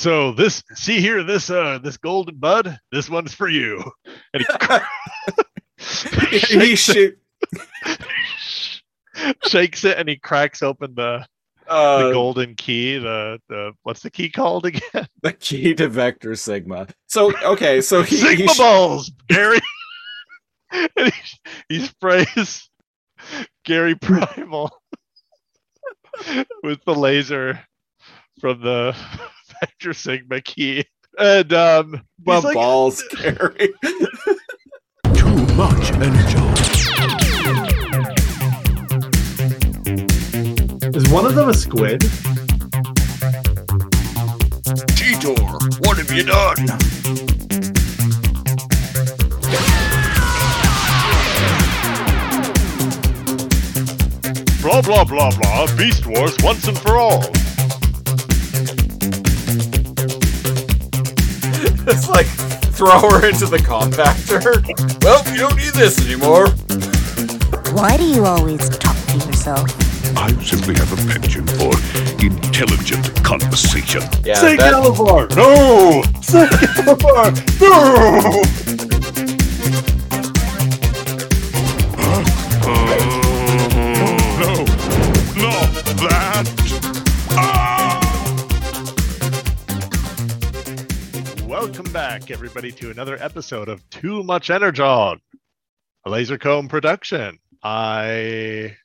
So this, see here, this uh, this golden bud, this one's for you. And he, he shoot. shakes it and he cracks open the, Uh, the golden key. The the what's the key called again? the key to Vector Sigma. So okay, so he, he sh- balls, Gary. and he, he sprays Gary Primal with the laser from the Vector Sigma key. And um my like, balls, Gary. Too much energy. Is one of them a squid? Cheetor, what have you done? blah blah blah blah, Beast Wars once and for all. it's like throw her into the compactor. Well, you don't need this anymore. Why do you always talk to yourself? I simply have a penchant for intelligent conversation. Yeah, Say that- Galavar! No! Say Galavar! No! no, Welcome back, everybody, to another episode of Too Much Energon, a laser comb production. I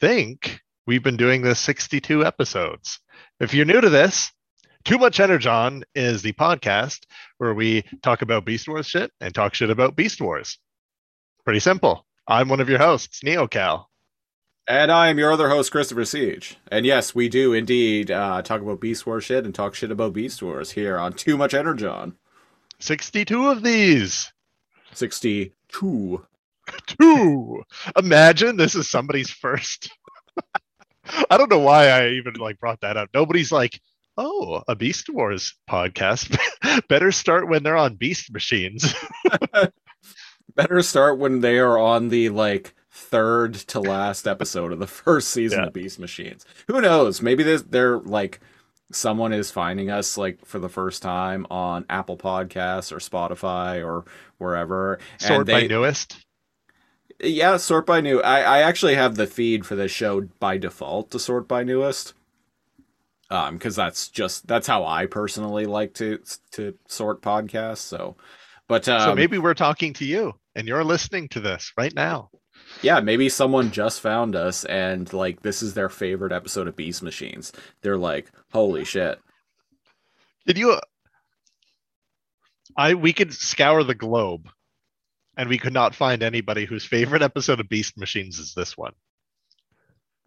think we've been doing this 62 episodes. If you're new to this, Too Much Energon is the podcast where we talk about Beast Wars shit and talk shit about Beast Wars. Pretty simple. I'm one of your hosts, NeoCal. And I am your other host, Christopher Siege. And yes, we do indeed uh, talk about Beast Wars shit and talk shit about Beast Wars here on Too Much Energon. 62 of these. 62. two. Imagine this is somebody's first. I don't know why I even like brought that up. Nobody's like, oh, a Beast Wars podcast. Better start when they're on Beast machines. Better start when they are on the like third to last episode of the first season Yeah. of Beast Machines. Who knows? Maybe they're, they're like someone is finding us like for the first time on Apple Podcasts or Spotify or wherever. Sort and by newest. Yeah, sort by new. I, I actually have the feed for this show by default to sort by newest. Um, because that's just that's how I personally like to to sort podcasts. So, but um, so maybe we're talking to you and you're listening to this right now. Yeah, maybe someone just found us and like this is their favorite episode of Beast Machines. They're like, holy shit. Did you? Uh, I we could scour the globe, and we could not find anybody whose favorite episode of Beast Machines is this one.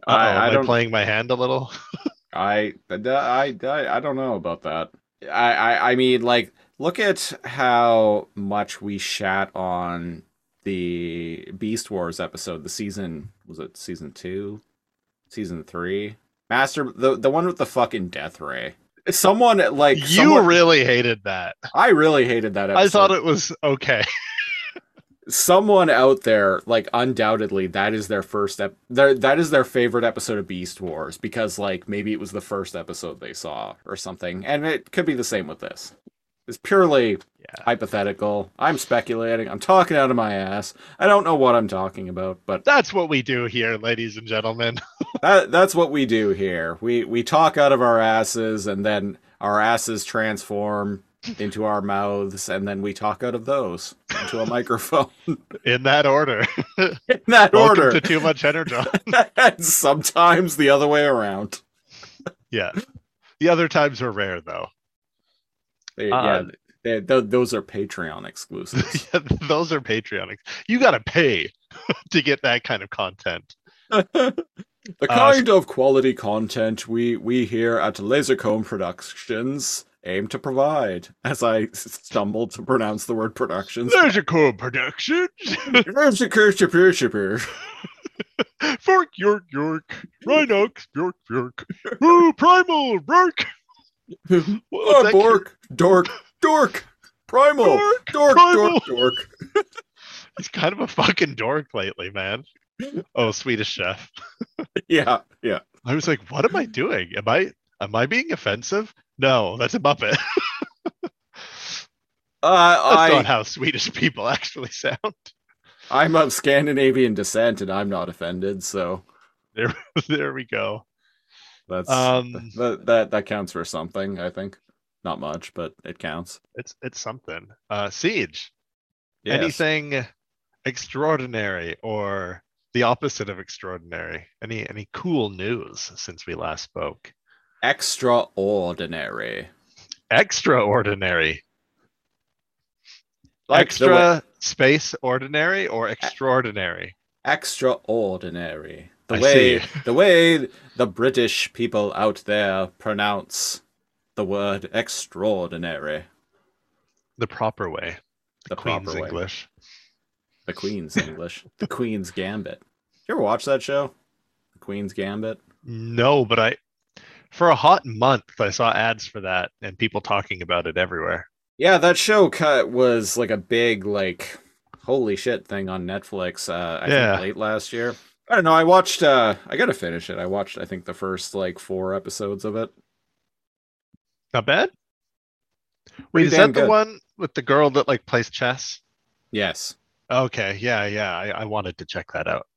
Uh-oh, I, I am don't. I playing my hand a little? I, I, I, I don't know about that. I, I, I mean, like, look at how much we shat on the Beast Wars episode. The season was it season two, season three? Master, the the one with the fucking death ray. Someone like you someone- really hated that. I really hated that episode. I thought it was okay. someone out there like undoubtedly that is their first ep- their, that is their favorite episode of beast wars because like maybe it was the first episode they saw or something and it could be the same with this it's purely Yeah. hypothetical i'm speculating i'm talking out of my ass i don't know what i'm talking about but That's what we do here, ladies and gentlemen. that, that's what we do here we we talk out of our asses and then our asses transform into our mouths and then we talk out of those into a microphone In that order. in that Welcome order to Too Much Energon. and sometimes the other way around. yeah. The other times are rare, though. They- Uh, yeah, they, th- those are Patreon exclusives. Those are Patreon. You got to pay to get that kind of content. the kind of quality content we we here at Lasercomb Productions aim to provide. As I stumble to pronounce the word productions. There's a cool production. Lasercomb Fork, York, York. Rhinox, York, York. Ooh, Primal, Rourke. Oh, What's that Bork, Dork, Dork, Primal, Dork, Dork, Primal. Dork, Dork. He's kind of a fucking dork lately, man. Oh, Swedish chef. Yeah, yeah. I was like, what am I doing? Am I Am I being offensive? No, that's a Muppet. Uh, That's not I how Swedish people actually sound. I'm of Scandinavian descent, and I'm not offended. So There, there we go. That's Um, that that that counts for something. I think not much, but it counts. It's it's something. Uh, Siege. Yes. Anything extraordinary or the opposite of extraordinary? Any any cool news since we last spoke? extraordinary. Extraordinary. Like way- Extra space ordinary or extraordinary? extraordinary. The I way see. the way the British people out there pronounce the word extraordinary. The proper way. The Queen's proper way. English. The Queen's English. the Queen's Gambit. You ever watch that show? The Queen's Gambit? No, but I for a hot month I saw ads for that and people talking about it everywhere. Yeah, that show cut was like a big like holy shit thing on Netflix uh I Yeah. think late last year. I don't know, I watched uh I got to finish it. I watched I think the first like 4 episodes of it. Not bad. Wait, Pretty is damn that the good. one with the girl that like plays chess? Yes. Okay, yeah, yeah. I, I wanted to check that out.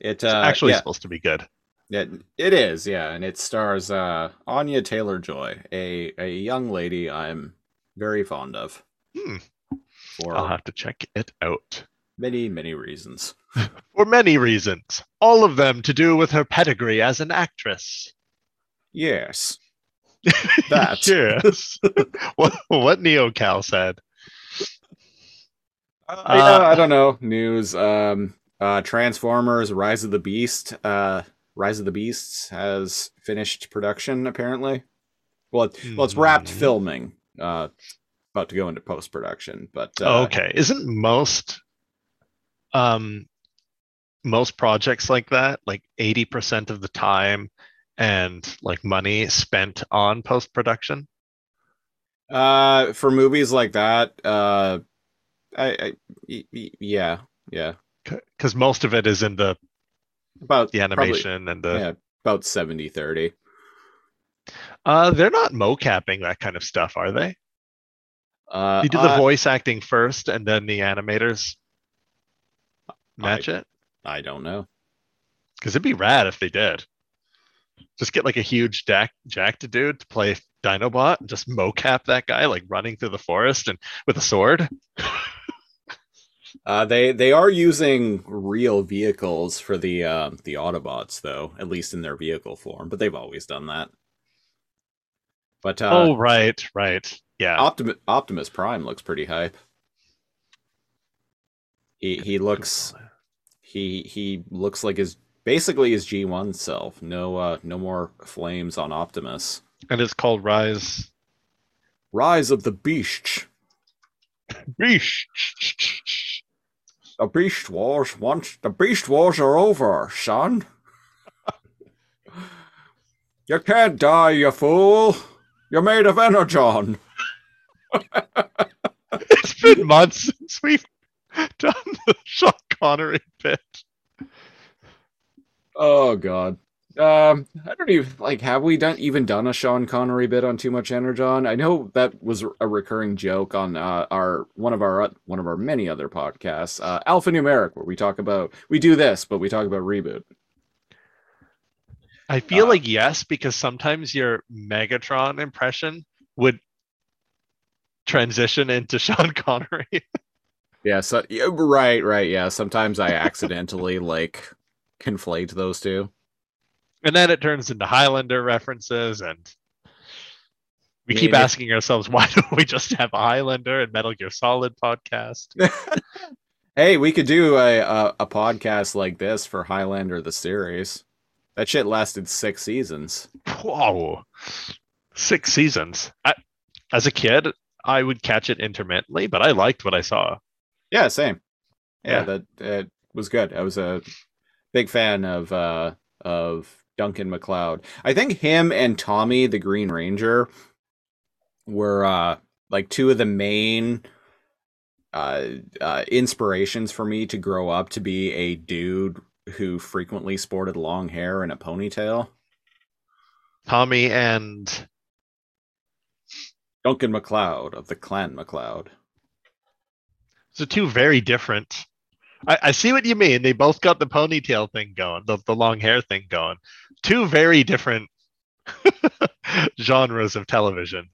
It It's uh actually yeah. supposed to be good. It, it is, yeah, and it stars uh, Anya Taylor Joy, a a young lady I'm very fond of Hmm. for I'll have to check it out. Many many reasons. For many reasons. All of them to do with her pedigree as an actress. Yes, That. yes. what what NeoCal said. uh, Uh, yeah, I don't know news. Um, uh, Transformers: Rise of the Beast. Uh, Rise of the Beasts has finished production apparently. Well, it, well, it's wrapped Mhm. filming. Uh, about to go into post production, but uh, okay. Isn't most um most projects like that like 80% of the time and like money spent on post production? Uh, for movies like that, uh, I, I yeah, yeah, Because most of it is in the about the probably- animation and the yeah, about 70 30. uh they're not mocapping that kind of stuff, are they? Uh, They do the I- voice acting first and then the animators match it? I don't know. Because it'd be rad if they did. Just get like a huge jack jacked dude to play Dinobot and just mocap that guy like running through the forest and with a sword. Uh, they they are using real vehicles for the uh, the Autobots, though, at least in their vehicle form. But they've always done that. But uh, oh right, right. Yeah. Optimus Optimus Prime looks pretty hype. He he looks he he looks like his basically his G1 self. No uh no more flames on Optimus. and it's called Rise. Rise of the Beast. Beesh. The Beast Wars once the Beast Wars are over, son. you can't die, you fool. You're made of energon. It's been months since we've done the Sean Connery bit. Oh god. Um, I don't even like. Have we done even done a Sean Connery bit on Too Much Energon? I know that was a recurring joke on uh, our one of our one of our many other podcasts, uh, Alphanumeric, where we talk about we do this, but we talk about reboot. I feel Uh, like yes, because sometimes your Megatron impression would transition into Sean Connery. Yeah, so yeah, right, right, yeah. Sometimes I accidentally like conflate those two. and then it turns into Highlander references and we keep asking ourselves why don't we just have a Highlander and Metal Gear Solid podcast? hey, we could do a, a a podcast like this for Highlander the series. That shit lasted six seasons. Whoa. Six seasons. I, as a kid, I would catch it intermittently, but I liked what I saw. Yeah, same. Yeah, Yeah. that it was good. I was a big fan of uh of Duncan MacLeod. I think him and Tommy the Green Ranger were uh like two of the main uh, uh inspirations for me to grow up to be a dude who frequently sported long hair and a ponytail. Tommy and Duncan MacLeod of the Clan MacLeod. So two very different. I, I see what you mean. They both got the ponytail thing going, the, the long hair thing going. Two very different genres of television.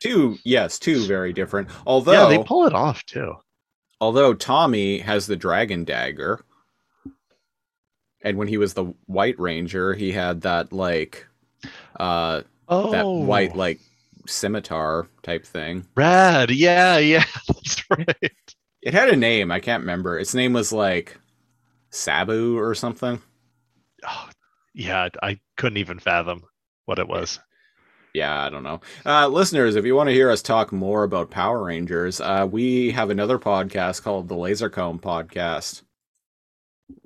Two, yes, two very different. Although, yeah, they pull it off too. although Tommy has the dragon dagger, and when he was the White Ranger, he had that like, uh, Oh, that white like scimitar type thing. rad. Yeah, yeah, that's right. It had a name. I can't remember. Its name was like Sabu or something. Oh, yeah, I couldn't even fathom what it was. Yeah, I don't know. Uh, listeners, if you want to hear us talk more about Power Rangers, uh, we have another podcast called the Lasercomb Podcast,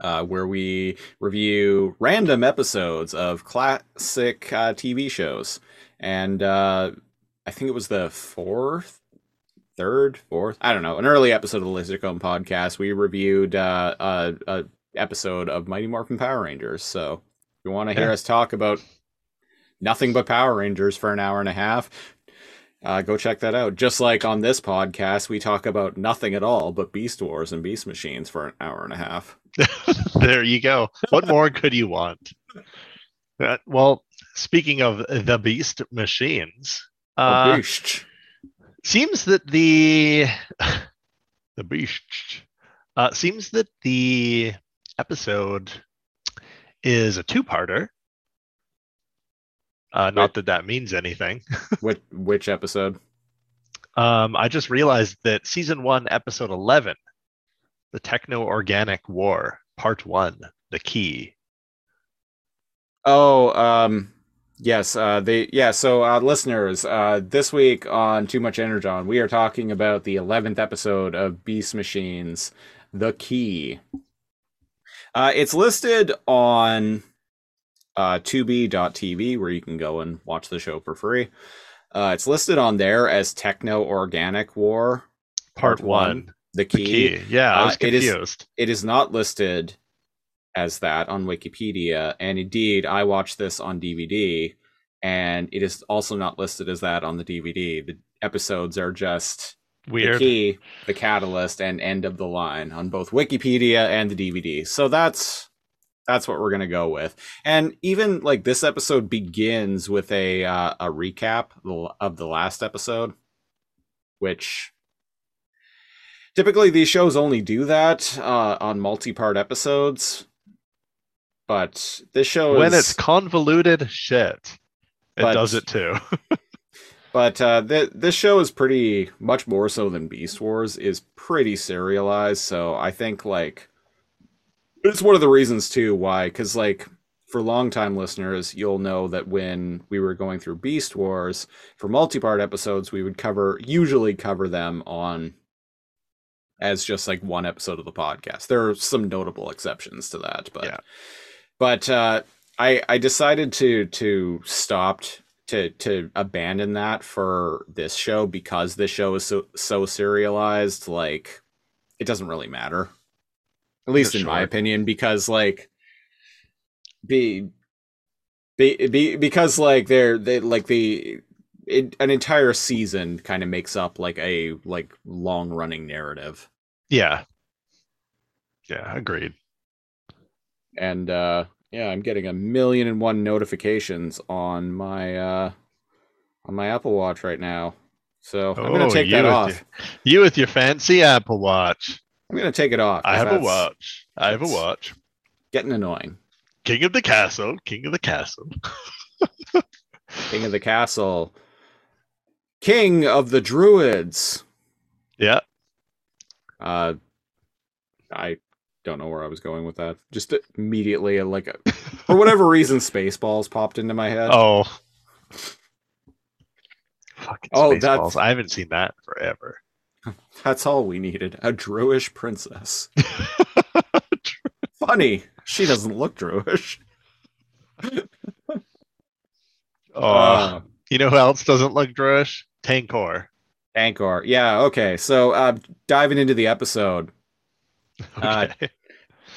uh, where we review random episodes of classic uh, TV shows. And uh, I think it was the fourth, third, fourth, I don't know, an early episode of the Lasercomb Podcast. We reviewed uh, a, a episode of Mighty Morphin Power Rangers. So if you want to hear Yeah. us talk about nothing but Power Rangers for an hour and a half, uh, go check that out. Just like on this podcast, we talk about nothing at all but Beast Wars and Beast Machines for an hour and a half. there you go. What more could you want? Uh, well, speaking of the beast machines, uh, Beast. Seems that the the beast uh, seems that the episode is a two-parter. Uh, not that that means anything. which, which episode? Um, I just realized that season one, episode 11, the Techno Organic War, part one, the key. Oh, um, yes. Uh, they yeah. So, uh, listeners, uh, this week on Too Much Energon, we are talking about the eleventh episode of Beast Machines: The Key. Uh, it's listed on uh, Tubi.tv, where you can go and watch the show for free. Uh, it's listed on there as Techno Organic War, Part, Part one, one, The the Key. key. Yeah, I was Uh, it is- confused. it is not listed as that on Wikipedia, and indeed, I watched this on DVD, and it is also not listed as that on the DVD. The episodes are just Weird. the key, the catalyst, and end of the line on both Wikipedia and the DVD. So that's that's what we're gonna go with. And even like this episode begins with a uh, a recap of the last episode, which typically these shows only do that uh, on multi-part episodes. But this show when is it's convoluted shit, it But- does it too. But uh, th- this show is pretty much more so than Beast Wars is pretty serialized. So I think like it's one of the reasons too why because like for longtime listeners you'll know that when we were going through Beast Wars for multi-part episodes we would cover usually cover them on as just like one episode of the podcast. There are some notable exceptions to that, but Yeah. But uh, I I decided to to stop to to abandon that for this show because this show is so so serialized. Like it doesn't really matter, at least in my opinion, because like be be, be because like they're they like the it, an entire season kind of makes up like a like long running narrative yeah. Yeah, agreed. And uh yeah i'm getting a million and one notifications on my uh on my apple watch right now so i'm gonna Oh, take that off your- You with your fancy Apple Watch. i'm gonna take it off I have a watch. I have a watch. getting annoying King of the castle. King of the castle. king of the castle king of the druids Yeah. uh i don't know where i was going with that just immediately like for whatever reason spaceballs popped into my head Oh. Fucking Oh, Spaceballs. that's- I haven't seen that forever. that's all we needed a druish princess funny she doesn't look druish Oh, Uh, you know who else doesn't look Druish? Tankor. Ankor. Yeah, okay. So uh diving into the episode, Okay.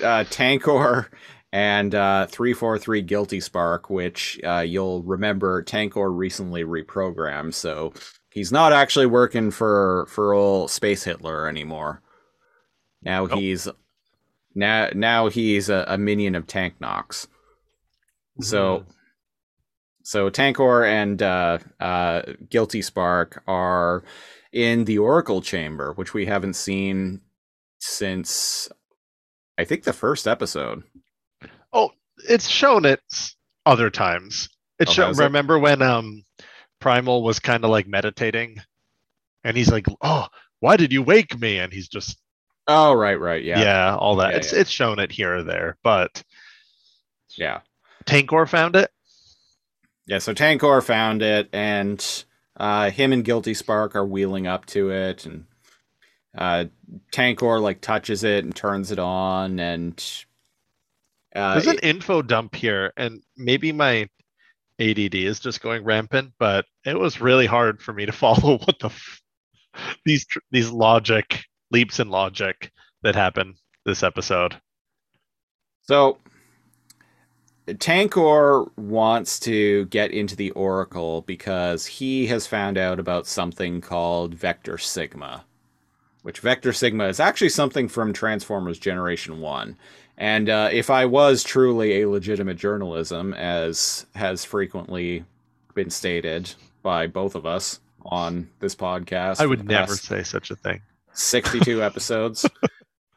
uh Tankor and uh, 343 Guilty Spark, which uh, you'll remember Tankor recently reprogrammed, so he's not actually working for for old Space Hitler anymore. Now Nope. he's now now he's a, a minion of Tank Knox. So so Tankor and uh, uh, Guilty Spark are in the Oracle Chamber, which we haven't seen since I think the first episode. Oh, it's shown it other times. It's Oh, shown. it? Remember when um Primal was kind of like meditating, and he's like, "Oh, why did you wake me?" And he's just Oh, right, right, yeah, yeah, all that. Yeah, it's yeah. it's shown it here or there, but yeah. Tankor found it. Yeah, so Tankor found it, and uh, him and Guilty Spark are wheeling up to it, and uh, Tankor like touches it and turns it on, and uh, There's an it- info dump here, and maybe my ADD is just going rampant, but it was really hard for me to follow what the f- these tr- these logic leaps in logic that happen this episode. So Tankor wants to get into the Oracle because he has found out about something called Vector Sigma, which Vector Sigma is actually something from Transformers Generation 1. And uh, if I was truly a legitimate journalism, as has frequently been stated by both of us on this podcast, I would never say such a thing. 62 episodes.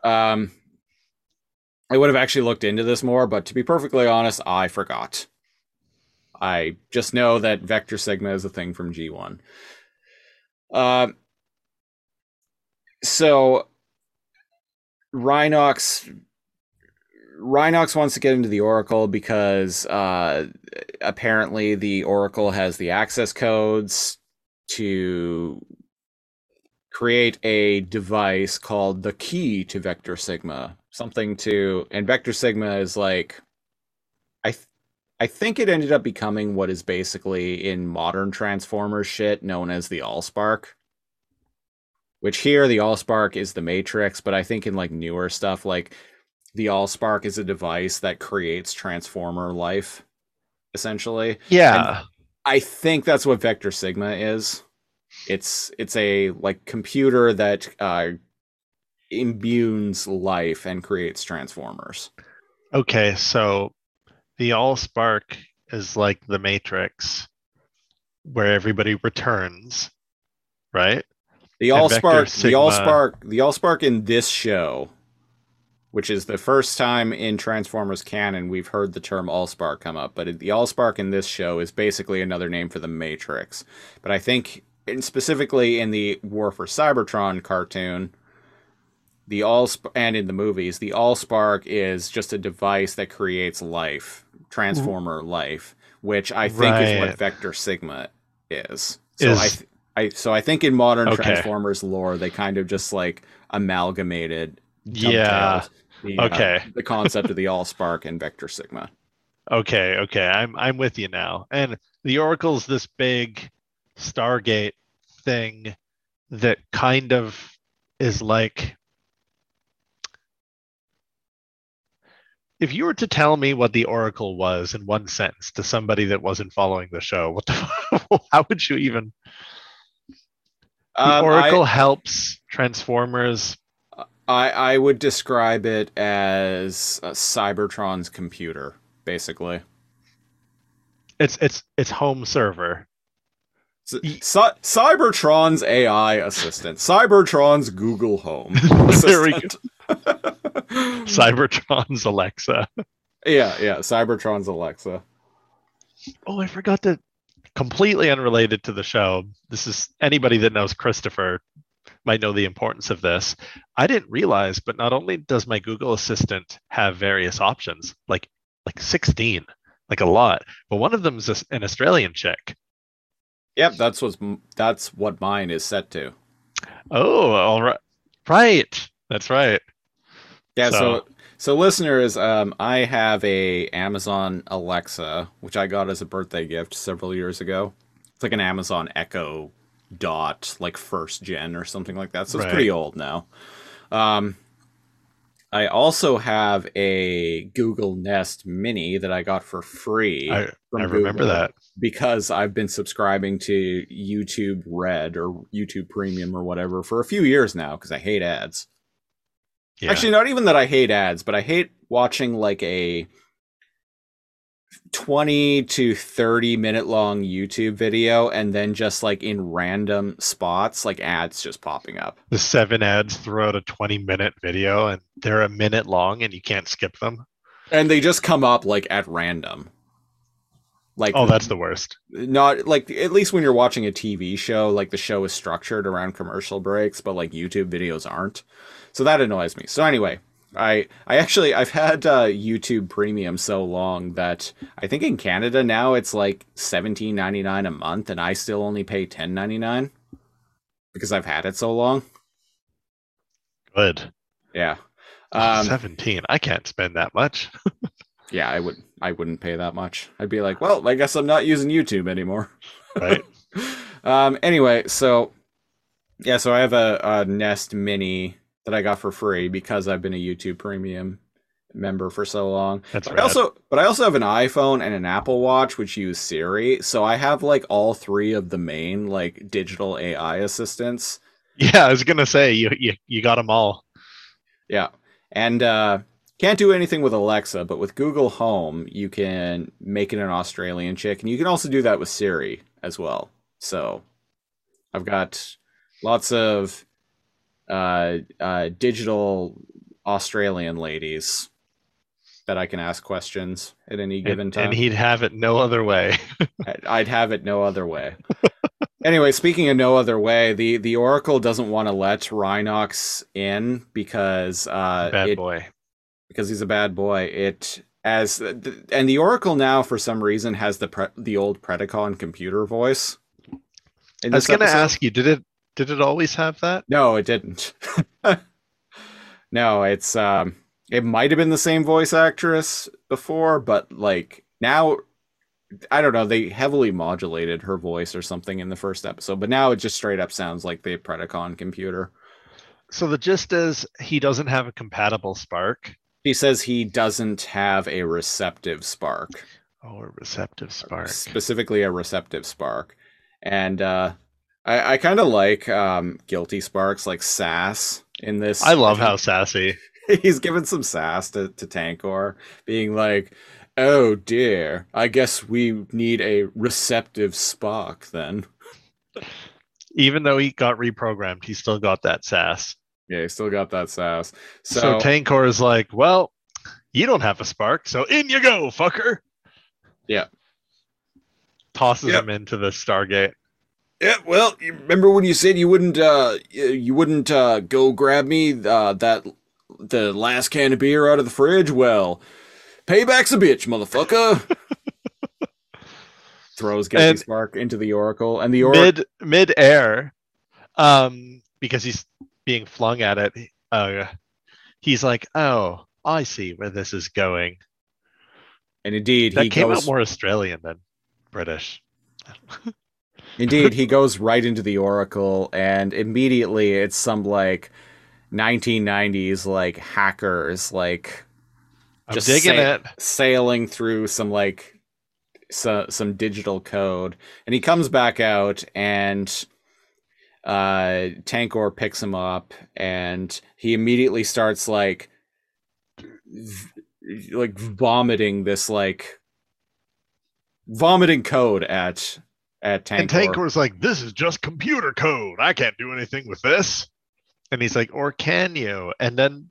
Um, I would have actually looked into this more, but to be perfectly honest, I forgot. I just know that Vector Sigma is a thing from G1. Um, so Rhinox Rhinox wants to get into the Oracle because uh, apparently the Oracle has the access codes to create a device called the key to Vector Sigma. Something to and Vector Sigma is like I th- I think it ended up becoming what is basically in modern Transformers shit known as the Allspark. Which here the Allspark is the Matrix, but I think in like newer stuff like the Allspark is a device that creates Transformer life essentially. Yeah, I think that's what Vector Sigma is. It's it's a like computer that uh, imbues life and creates transformers. okay, so the Allspark is like the Matrix, where everybody returns, right? The Vector Allspark, the Sigma- Allspark, the Allspark in this show, which is the first time in Transformers canon we've heard the term Allspark come up, but the Allspark in this show is basically another name for the Matrix. But I think, and specifically in the War for Cybertron cartoon, the Allspark, and in the movies, the Allspark is just a device that creates life, Transformer life, which I think is what Vector Sigma is. So I, Is- th- I, so I think in modern Okay. Transformers lore, they kind of just like amalgamated. Yeah. The, uh, Okay. the concept of the Allspark and Vector Sigma. Okay, okay, I'm I'm with you now. And the Oracle's this big Stargate thing that kind of is like if you were to tell me what the Oracle was in one sentence to somebody that wasn't following the show, what the how would you even Um, Oracle helps Transformers I, I would describe it as Cybertron's computer, basically. it's it's it's home server. Cy- Cybertron's AI assistant. Cybertron's Google Home There we assistant. Cybertron's Alexa. Yeah, yeah. Cybertron's Alexa. Oh, I forgot to completely unrelated to the show. This is anybody that knows Christopher might know the importance of this. I didn't realize, but not only does my Google Assistant have various options, like like 16, like a lot, but one of them is an Australian chick. Yep, that's what's that's what mine is set to. Oh, all right. Right. That's right. Yeah, so So- so, listeners, um, I have a Amazon Alexa, which I got as a birthday gift several years ago. It's like an Amazon Echo Dot, like first gen or something like that. So it's pretty old now. Um, I also have a Google Nest Mini that I got for free. I, I remember that. because I've been subscribing to YouTube Red or YouTube Premium or whatever for a few years now because I hate ads. Yeah. Actually, not even that I hate ads, but I hate watching like a 20 to 30 minute long YouTube video and then just like in random spots, like ads just popping up. the seven ads throughout a 20 minute video and they're a minute long and you can't skip them. And they just come up like at random. Like Oh, that's the worst. not like at least when you're watching a TV show, like the show is structured around commercial breaks, but like YouTube videos aren't. So that annoys me. So anyway, I I actually I've had uh, YouTube Premium so long that I think in Canada now it's like seventeen ninety nine a month, and I still only pay ten ninety nine because I've had it so long. Good. Yeah, um, 17. I can't spend that much. yeah, I would I wouldn't pay that much. I'd be like, well, I guess I'm not using YouTube anymore. Right. um anyway so yeah so i have a, a nest mini that i got for free because i've been a youtube premium member for so long. That's but right. i also but i also have an iphone and an apple watch which use siri. So i have like all three of the main like digital ai assistants. Yeah, I was going to say you, you you got them all. yeah. And uh can't do anything with alexa but with google home you can make it an australian chick. And you can also do that with siri as well. So i've got lots of uh, uh, digital australian ladies that i can ask questions at any given And, time and he'd have it no other way. I'd have it no other way. anyway, speaking of no other way, the the Oracle doesn't want to let Rhinox in because uh, Bad it- boy. because he's a bad boy. It as and the Oracle now for some reason has the pre, the old Predacon computer voice. I was going to ask you, did it did it always have that? No, it didn't. no, it's um it might have been the same voice actress before, but like now I don't know, they heavily modulated her voice or something in the first episode, but now it just straight up sounds like the Predacon computer. So the gist is he doesn't have a compatible Spark. He says he doesn't have a receptive spark, Oh, a receptive Spark. specifically a receptive spark. And uh I, I kind of like um guilty sparks like sass in this. I love how sassy. he's given some sass to, to Tankor, being like, "Oh dear, I guess we need a receptive Spark then." Even though he got reprogrammed, he still got that sass. Yeah, he still got that sass. So, So, Tankor is like, well, you don't have a spark, so in you go, fucker. Yeah. Tosses Yep. him into the Stargate. Yeah, well, you remember when you said you wouldn't, uh, you wouldn't uh, go grab me uh, that the last can of beer out of the fridge? Well, payback's a bitch, motherfucker. Throws And- Spark into the Oracle, and the Oracle. Mid mid air, um, because he's being flung at it. Uh, he's like, oh, I see where this is going. and indeed, That he came goes. out more Australian than British. Indeed, he goes right into the Oracle, and immediately it's some like 1990s like hackers like I'm Just digging say- it. sailing through some like so, some digital code, and he comes back out, and uh, Tankor picks him up, and he immediately starts like v- like vomiting this like vomiting code at at Tankor. And Tankor's like, this is just computer code. I can't do anything with this. And he's like, or can you? And then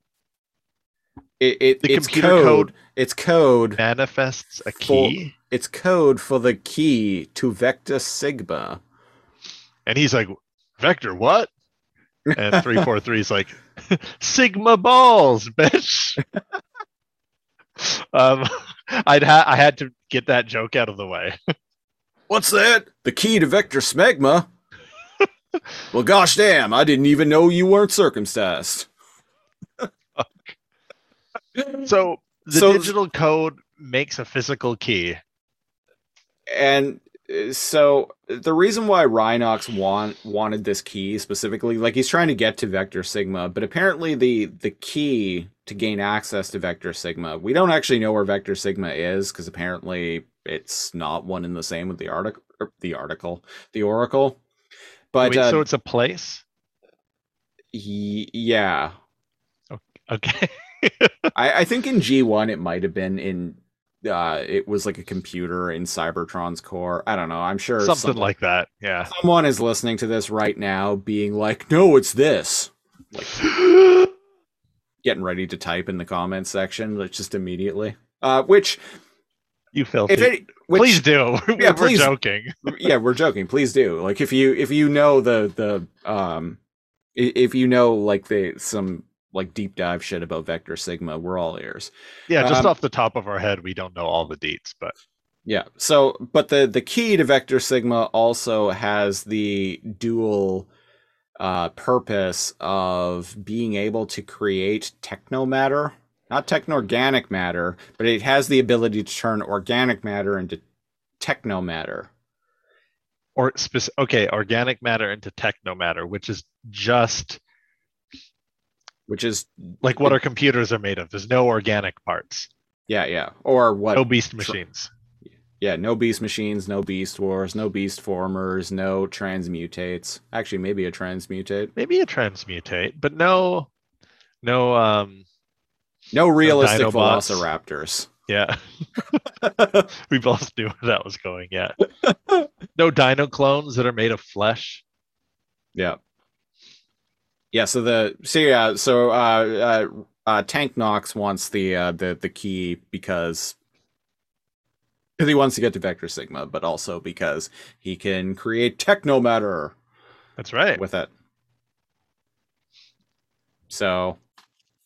it, it The it's computer code, code- it's code manifests a For- key. it's code for the key to vector sigma And he's like, Vector, what? And 343 is like, Sigma balls, bitch. um, I'd ha- I had to get that joke out of the way. What's that? The key to vector smegma. Well gosh damn i didn't even know you weren't circumcised. So the So- digital code makes a physical key. and uh, so the reason why Rhinox want wanted this key specifically, like he's trying to get to Vector Sigma, but apparently the the key to gain access to Vector Sigma, we don't actually know where Vector Sigma is because apparently it's not one in the same with the article, the article, the Oracle. But Wait, uh, so it's a place? y- yeah, Okay. I, I think in G one it might have been in. Uh, it was like a computer in Cybertron's core. I don't know. I'm sure Something some- like that. Yeah. someone is listening to this right now, being like, "No, it's this." Like getting ready to type in the comments section, like just immediately. Uh, which, you filthy. if any, which, please do. Yeah, We're joking. yeah, we're joking. Please do. Like, if you if you know the the um, if you know like the some like deep dive shit about Vector Sigma, we're all ears. Yeah, just Um, off the top of our head, we don't know all the deets, but Yeah. So, but the the key to Vector Sigma also has the dual uh, purpose of being able to create techno matter, not techno organic matter, but it has the ability to turn organic matter into techno matter. or spec- okay, organic matter into techno matter, which is just Which is like what our computers are made of. There's no organic parts, yeah, yeah, or what? no beast machines. Yeah, no beast machines, no beast wars, no beast formers, no transmutates. Actually, maybe a transmutate. Maybe a transmutate, but no, no. Um, No realistic Dinobots. velociraptors. yeah, we both knew where that was going. Yeah, no dino clones that are made of flesh. Yeah. Yeah, so the so yeah, so uh uh, uh Tank Knox wants the uh the the key because because he wants to get to Vector Sigma, but also because he can create techno matter That's right. with it. So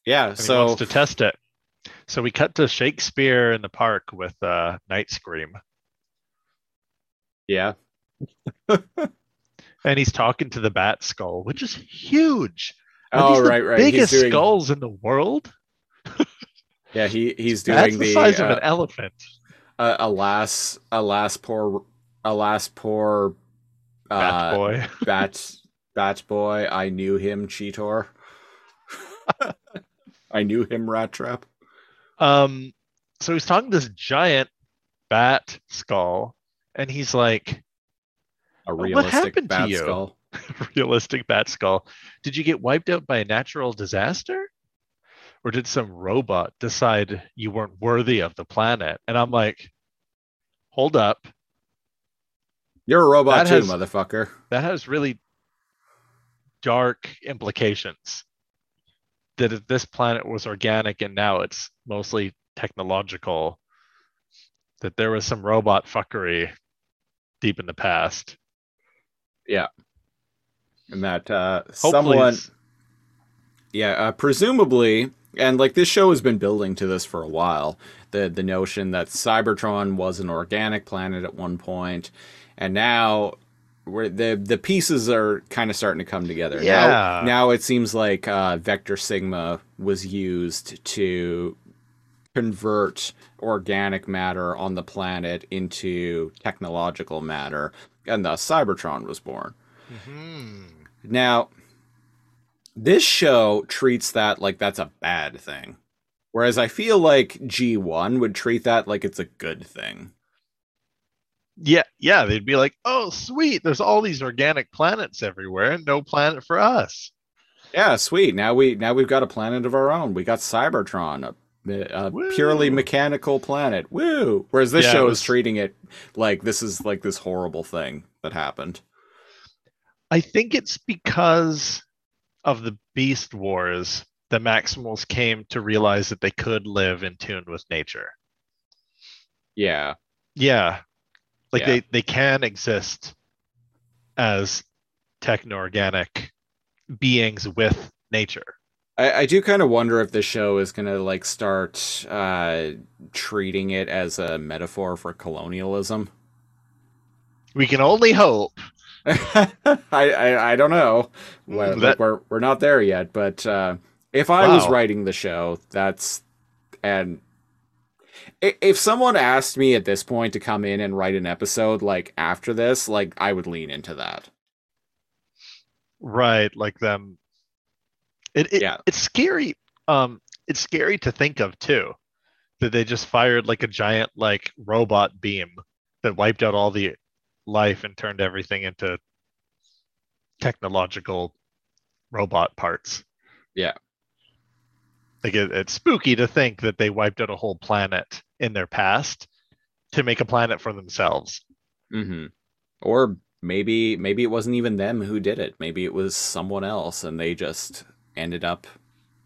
yeah, and he so wants to test it. So we cut to Shakespeare in the park with uh, Nightscream, yeah. and he's talking to the Bat Skull, which is huge. Are Oh these the right, right. Biggest doing skulls in the world. Yeah, he he's That's doing the, the, size of uh, an elephant. Uh, alas alas poor alas poor Bat uh, boy. Bat Bat Boy, I knew him, Cheetor. I knew him, Rat Trap. Um, so he's talking to this giant bat skull, and he's like, A What realistic happened to bat you? skull. realistic bat skull. Did you get wiped out by a natural disaster? Or did some robot decide you weren't worthy of the planet? And I'm like, hold up. You're a robot That too, has- motherfucker. That has really dark implications. That if this planet was organic and now it's mostly technological, that there was some robot fuckery deep in the past. Yeah. And that uh, Hopefully, someone, yeah, uh, presumably, and like this show has been building to this for a while. The the notion that Cybertron was an organic planet at one point, and now where the the pieces are kind of starting to come together. Yeah. Now, now it seems like uh, Vector Sigma was used to convert organic matter on the planet into technological matter, and thus Cybertron was born. Mhm. Now, this show treats that like that's a bad thing. Whereas I feel like G1 would treat that like it's a good thing. Yeah, yeah, they'd be like, "Oh, sweet! There's all these organic planets everywhere, and no planet for us." Yeah, sweet. Now we now we've got a planet of our own. We got Cybertron, a, a purely mechanical planet. Woo! Whereas this Yeah, show was- is treating it like this is like this horrible thing that happened. I think it's because of the Beast Wars the Maximals came to realize that they could live in tune with nature. Yeah. Yeah, like Yeah. they they can exist as techno-organic beings with nature. I, I do kind of wonder if this show is gonna like start uh treating it as a metaphor for colonialism. We can only hope. I, I I don't know. Well, Mm, like, that- we're we're not there yet, but uh, if I was writing the show, that's and if someone asked me at this point to come in and write an episode like after this, like I would lean into that. Right, like them. It, it Yeah. it's scary. Um, it's scary to think of too, that they just fired like a giant like robot beam that wiped out all the life and turned everything into technological robot parts. Yeah. Like it, it's spooky to think that they wiped out a whole planet in their past to make a planet for themselves. Mm-hmm. Or maybe maybe it wasn't even them who did it. Maybe it was someone else, and they just ended up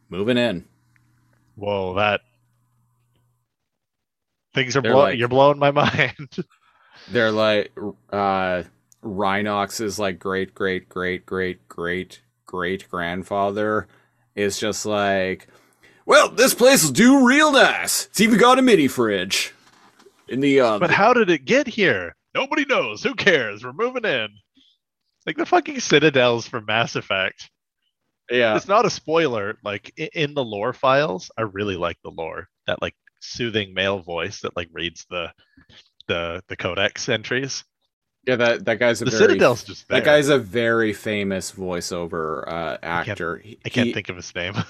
moving in. Whoa, that things are They're like- you're blowing my mind. They're like uh Rhinox's like great great great great great great grandfather is just like well this place will do real nice. It's even got a mini fridge. In the um but how did it get here? Nobody knows. Who cares? We're moving in. Like the fucking citadels from Mass Effect. yeah It's not a spoiler. Like in the lore files, I really like the lore. That like soothing male voice that like reads the the the codex entries. yeah that that guy's a The very citadel's just there. that guy's a very famous voiceover uh actor. He- I can't he- think of his name.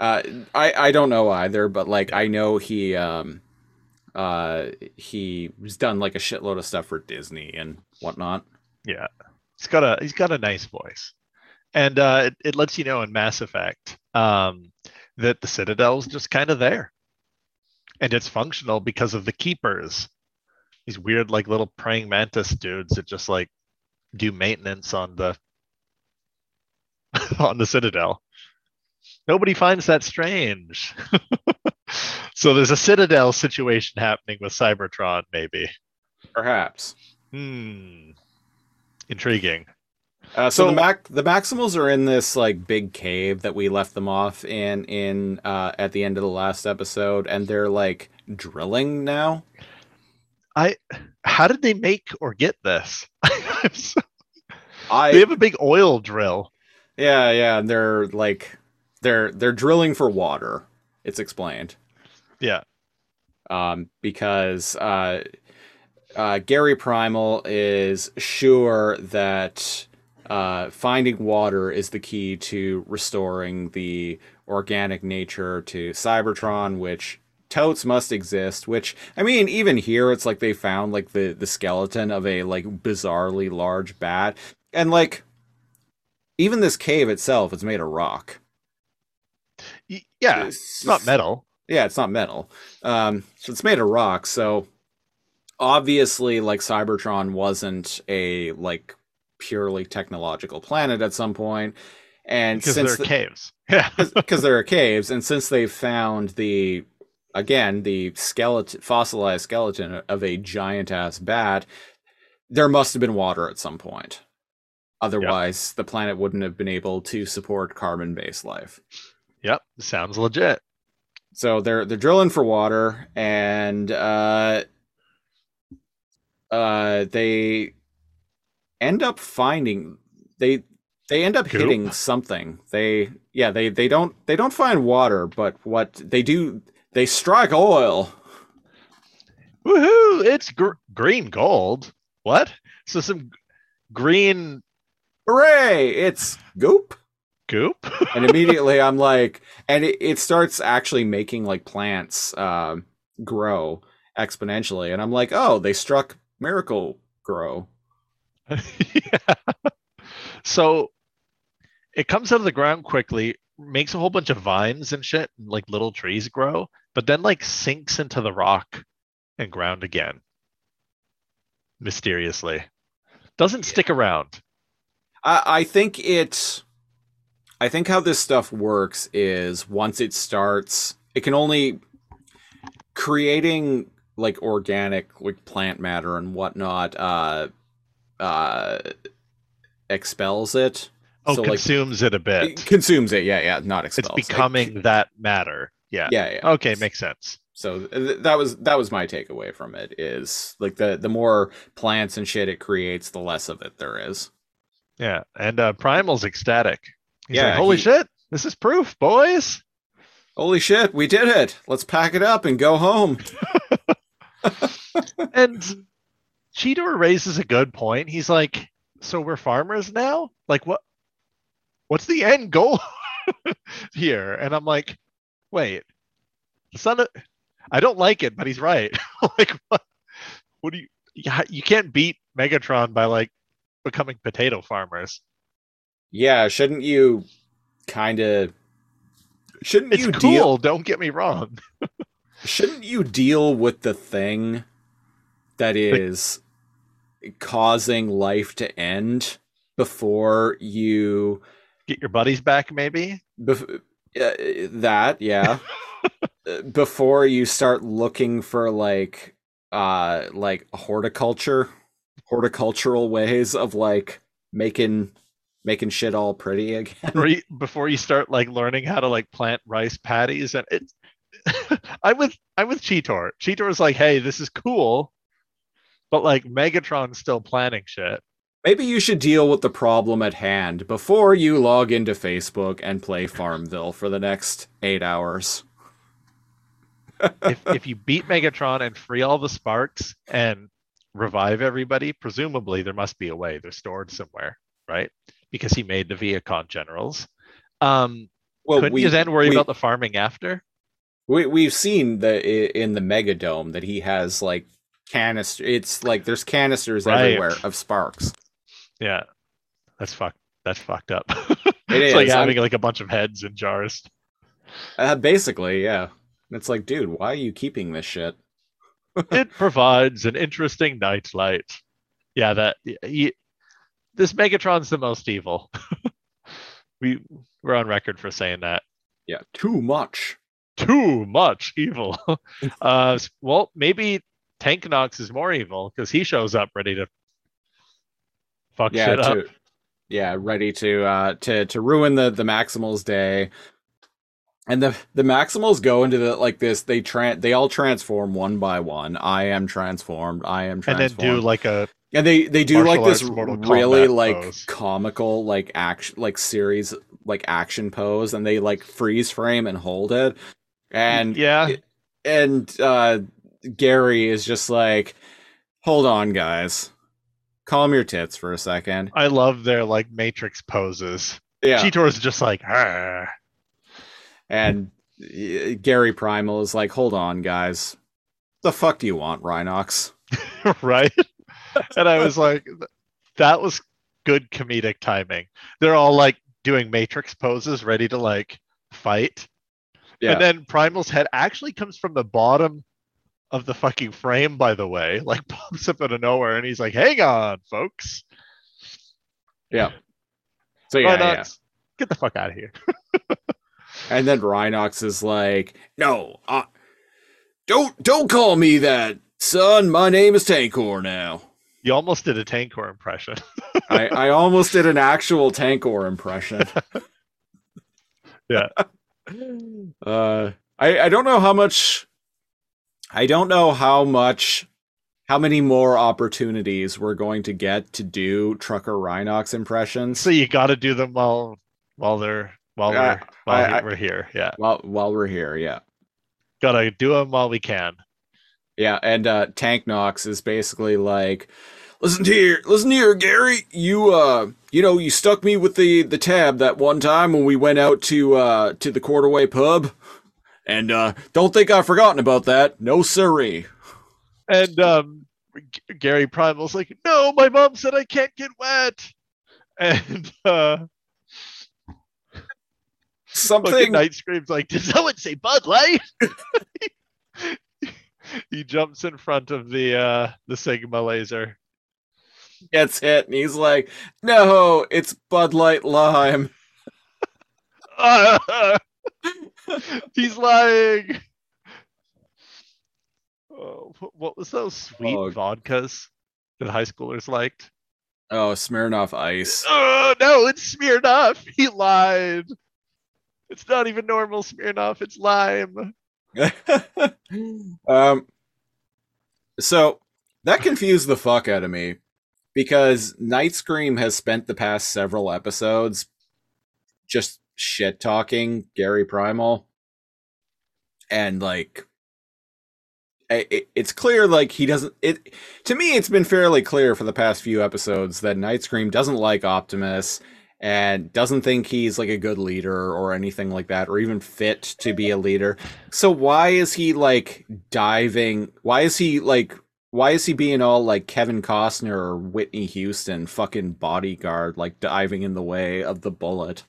Uh, I I don't know either, but like I know he um uh he's done like a shitload of stuff for Disney and whatnot. Yeah, he's got a he's got a nice voice, and uh, it, it lets you know in Mass Effect um, that the Citadel's just kind of there, and it's functional because of the Keepers, these weird like little praying mantis dudes that just like do maintenance on the on the Citadel. Nobody finds that strange. so there's a Citadel situation happening with Cybertron, maybe. Perhaps. Hmm. Intriguing. Uh, so, So- the Mac the Maximals are in this like big cave that we left them off in in uh, at the end of the last episode, and they're like drilling now. I how did they make or get this? So- I they have a big oil drill. yeah yeah, and they're like they're they're drilling for water. It's explained. Yeah. um, because uh, uh, Gary Primal is sure that uh, finding water is the key to restoring the organic nature to Cybertron, which totes must exist. Which I mean, even here, it's like they found like the the skeleton of a like bizarrely large bat, and like even this cave itself is made of rock. Yeah. It's not metal. Yeah, it's not metal. Um, so it's made of rock. So obviously, like Cybertron wasn't a like purely technological planet at some point, and Because since they're the- caves. Yeah. because there are caves, and since they found the again the skeleton fossilized skeleton of a giant ass bat, there must have been water at some point. Otherwise, the planet wouldn't have been able to support carbon based life. Yep. Sounds legit. So they're they're drilling for water, and uh, uh, they end up finding they they end up Goop? hitting something. They yeah they they don't they don't find water, but what they do they strike oil. Woohoo! It's gr- green gold. What? So some green Hooray! It's goop. goop? and immediately I'm like, and it, it starts actually making like plants um, grow exponentially, and I'm like, oh, they struck miracle grow. yeah. So it comes out of the ground quickly, makes a whole bunch of vines and shit, and like little trees grow, but then like sinks into the rock and ground again. Mysteriously. Doesn't stick around. I, I think it. I think how this stuff works is once it starts, it can only creating like organic like plant matter and whatnot. Uh, uh, expels it. Oh, So, like, consumes it a It bit. consumes it. Yeah, yeah, not It's expels. Like, becoming that matter. Yeah. yeah, yeah. Okay, makes sense. So th- that was that was my takeaway from it is like the the more plants and shit it creates, the less of it there is. Yeah. And uh Primal's ecstatic. He's Yeah, like, holy he- shit, this is proof, boys. Holy shit, we did it! Let's pack it up and go home. and Cheetor raises a good point. He's like, "So we're farmers now? Like what? What's the end goal here?" And I'm like, "Wait, the son of I don't like it, but he's right. like what? What do you? Yeah, you can't beat Megatron by like becoming potato farmers. Yeah, shouldn't you kind of shouldn't It's you cool. deal Don't get me wrong. shouldn't you deal with the thing that is causing life to end before you Get your buddies back, maybe. bef- uh, that yeah Uh, before you start looking for like uh like horticulture horticultural ways of like making making shit all pretty again Or you- before you start like learning how to like plant rice patties, and it. I'm with I'm with Cheetor. Cheetor's like, hey, this is cool, but like Megatron's still planning shit. Maybe you should deal with the problem at hand before you log into Facebook and play Farmville for the next eight hours. if if you beat Megatron and free all the sparks and revive everybody, presumably there must be a way. They're stored somewhere, right? Because he made the Vehicon generals. Um, Well, couldn't you then worry we, about the farming after? we we've seen the in the Megadome that he has like canister. It's like there's canisters Right. everywhere of sparks. Yeah, that's fucked. That's fucked up. It it's like is, I'm- having like a bunch of heads in jars. Uh, basically, yeah. It's like, dude, why are you keeping this shit? it provides an interesting nightlight. Yeah, that he, this Megatron's the most evil. we we're on record for saying that. Yeah, too much. too much evil. uh, well, maybe Tank Knox is more evil because he shows up ready to fuck Yeah, shit up. yeah, ready to uh to to ruin the the Maximals day. And the the Maximals go into the like this. They tran they all transform one by one. I am transformed. I am And then do like a And they they do like this really like pose. comical like action like series like action pose, and they like freeze frame and hold it. And yeah, and uh Gary is just like, hold on, guys, calm your tits for a second. I love their like Matrix poses. Yeah, Cheetor's just like, "Arr." and Gary Primal is like, hold on, guys, the fuck do you want, Rhinox? right? and I was like, that was good comedic timing. They're all like doing Matrix poses, ready to like fight. Yeah. And then Primal's head actually comes from the bottom of the fucking frame, by the way, like pops up out of nowhere, and he's like, "Hang on, folks, Yeah. So yeah, yeah. get the fuck out of here." And then Rhinox is like, "No, uh, don't don't call me that, son. My name is Tankor now." You almost did a Tankor impression. I, I almost did an actual Tankor impression. Yeah. Uh, I I don't know how much. I don't know how much, how many more opportunities we're going to get to do Trucker Rhinox impressions. so you got to do them while while they're while Yeah, we're while I- we're here. Yeah, while while we're here, yeah. got to do them while we can. Yeah, and uh Tank Knox is basically like, listen to here, listen here, Gary. You uh, you know, you stuck me with the the tab that one time when we went out to uh to the Quarterway pub, and uh, don't think I've forgotten about that. No siree. And um, G- Gary Primal's like, "No, my mom said I can't get wet." And uh, Something. Nightscream's like, "Did someone say Bud Light?" he jumps in front of the uh, the Sigma laser. gets hit, and he's like, "No, it's Bud Light Lime." He's lying. Oh, what was those sweet Oh. vodkas that high schoolers liked? Oh, Smirnoff Ice. Oh no, it's Smirnoff. He lied. It's not even normal Smirnoff. It's lime. um, so that confused the fuck out of me because Nightscream has spent the past several episodes just shit talking Gary Primal and like it, it's clear like he doesn't it to me it's been fairly clear for the past few episodes that Nightscream doesn't like Optimus and doesn't think he's like a good leader or anything like that or even fit to be a leader. So why is he like diving why is he like why is he being all like Kevin Costner or Whitney Houston fucking bodyguard like diving in the way of the bullet?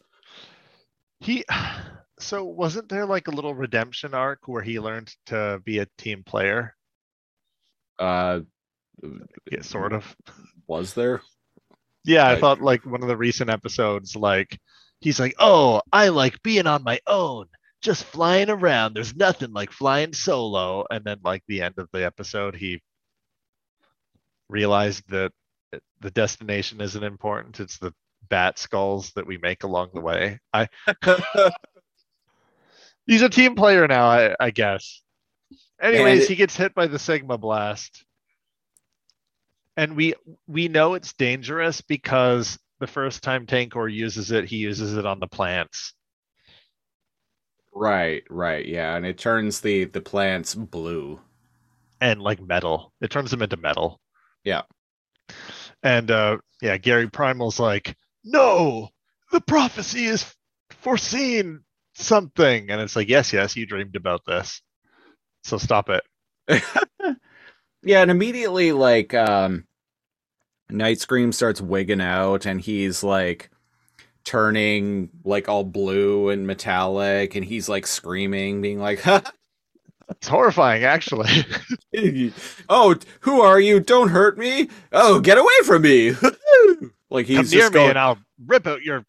He so wasn't there like a little redemption arc where he learned to be a team player? Uh Yeah, sort of. was there? Yeah, I thought like one of the recent episodes, like he's like, "Oh, I like being on my own, just flying around. There's nothing like flying solo." And then like the end of the episode, he realized that the destination isn't important. It's the bat skulls that we make along the way. I he's a team player now, I, I guess. Anyways, it- he gets hit by the Sigma blast. And we we know it's dangerous because the first time Tankor uses it, he uses it on the plants. Right, right, yeah, and it turns the the plants blue. and like metal. It turns them into metal. Yeah. And uh yeah, Gary Primal's like, no, the prophecy is foreseen something. And it's like, yes, yes, you dreamed about this. So stop it. Yeah, and immediately like um Nightscream starts wigging out and he's like turning like all blue and metallic and he's like screaming being like It's horrifying, actually. Oh, who are you? Don't hurt me. Oh, get away from me. Like he's Come just near me going and I'll rip out your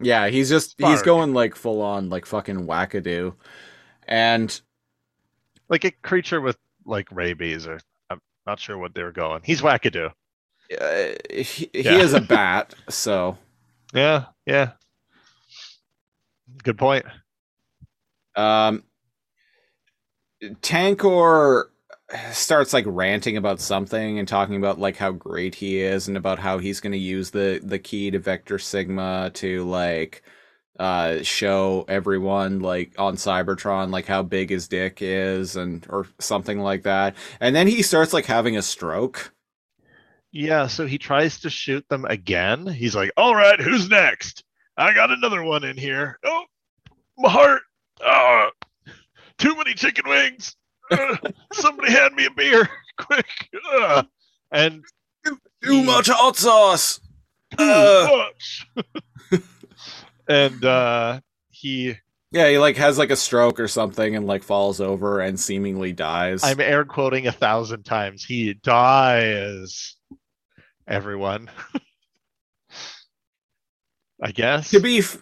Yeah, he's just he's going like full on like fucking wackadoo. And like a creature with like rabies or I'm not sure what they were going. He's wackadoo. uh, he, he Yeah. is a bat, so Yeah, yeah. Good point. Um, Tankor starts like ranting about something and talking about like how great he is and about how he's going to use the the key to Vector Sigma to like uh show everyone like on Cybertron like how big his dick is and or something like that. And then he starts like having a stroke. Yeah, so he tries to shoot them again. He's like, "All right, who's next? I got another one in here. Oh, my heart. Ah, too many chicken wings. Uh, somebody hand me a beer, quick. Uh, and Too much hot sauce. too Uh. much. and uh, he, Yeah, he like has like a stroke or something and like falls over and seemingly dies. I'm air quoting a thousand times. He dies. Everyone. I guess. to be f-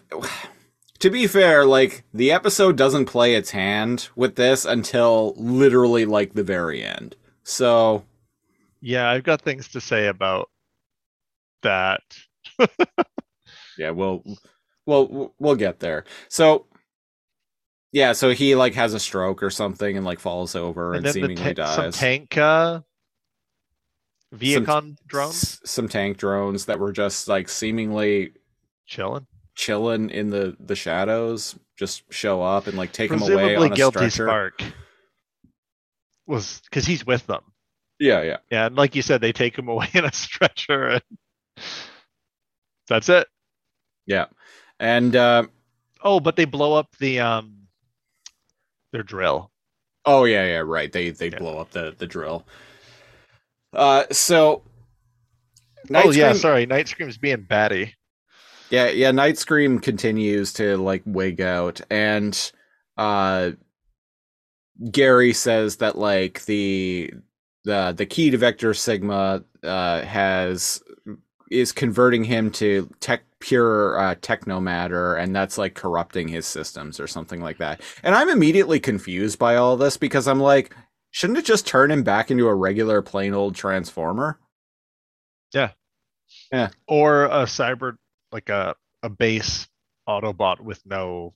to be fair like the episode doesn't play its hand with this until literally like the very end so Yeah, I've got things to say about that. yeah we'll we'll we'll get there so yeah so he like has a stroke or something and like falls over and, and then the seemingly dies. some tank uh, Vehicon drones S- some tank drones that were just like seemingly chilling. Chilling in the the shadows just show up and like take him away Presumably on a guilty stretcher spark was because he's with them. yeah yeah Yeah, and like you said, they take him away in a stretcher, and that's it. yeah and uh Oh, but they blow up the um their drill. Oh yeah, yeah, right. They they Yeah. blow up the the drill. Uh, so. Night oh yeah, sorry, Nightscream's being batty. Yeah, yeah. Nightscream continues to like wig out, and uh, Gary says that like the the the key to Vector Sigma uh has is converting him to tech pure uh, techno matter, and that's like corrupting his systems or something like that. And I'm immediately confused by all this because I'm like, shouldn't it just turn him back into a regular plain old transformer? Yeah. Yeah. Or a cyber like a a base Autobot with no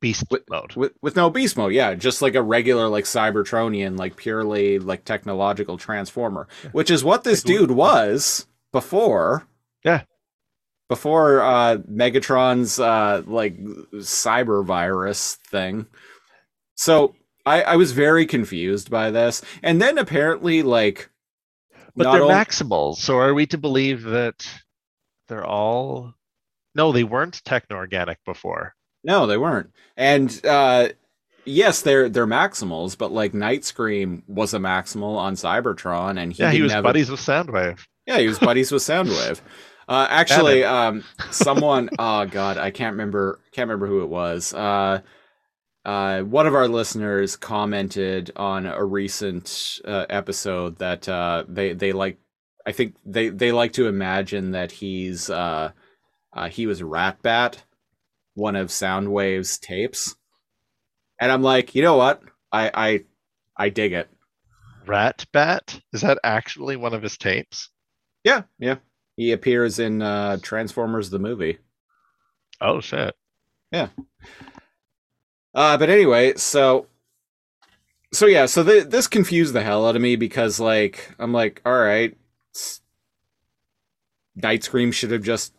beast With- mode. with with no beast mode yeah just like a regular like cybertronian like purely like technological transformer which is what this dude was before Yeah. before uh megatron's uh like cyber virus thing so I, I was very confused by this. And then apparently, like, But they're on- maximals, so are we to believe that they're all? No, they weren't techno-organic before. no, they weren't. And uh, yes, they're they're maximals, but like Nightscream was a maximal on Cybertron, and he yeah, he was have a- buddies with Soundwave. Yeah, he was buddies with Soundwave. Uh, actually, um, someone, oh god, I can't remember, can't remember who it was. Uh, uh, one of our listeners commented on a recent uh, episode that uh, they they like. I think they they like to imagine that he's uh, uh, he was Ratbat, one of Soundwave's tapes, and I'm like, you know what, I I I dig it. Rat Bat? Is that actually one of his tapes? Yeah, yeah. He appears in uh, Transformers the movie. Oh shit. Yeah. Uh, but anyway, so so yeah, so th- this confused the hell out of me because like I'm like, all right, Nightscream should have just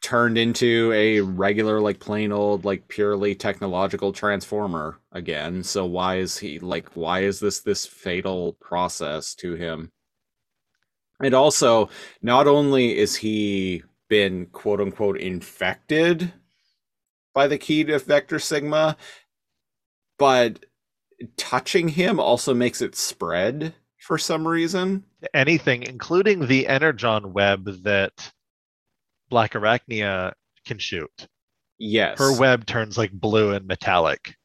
turned into a regular, like plain old, like purely technological transformer again. So why is he like? Why is this this fatal process to him? And also, not only is he been quote unquote infected by the key to Vector Sigma, but touching him also makes it spread for some reason. Anything, including the Energon web that Blackarachnia can shoot. Yes. Her web turns like blue and metallic.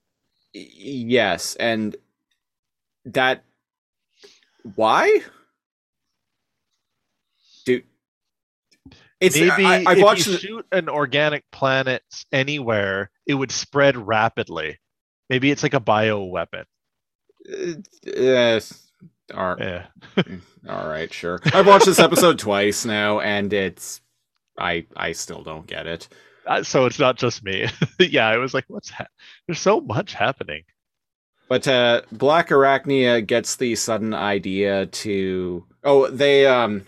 Yes, and that why? Dude, it's Maybe I, I've if watched you the- shoot an organic planet anywhere, it would spread rapidly. Maybe it's like a bio weapon. uh, yes, all right. Yeah. All right, sure. I've watched this episode twice now, and it's I I still don't get it. Uh, so it's not just me. yeah, I was like, what's ha- there's so much happening. But uh, Blackarachnia gets the sudden idea to oh they um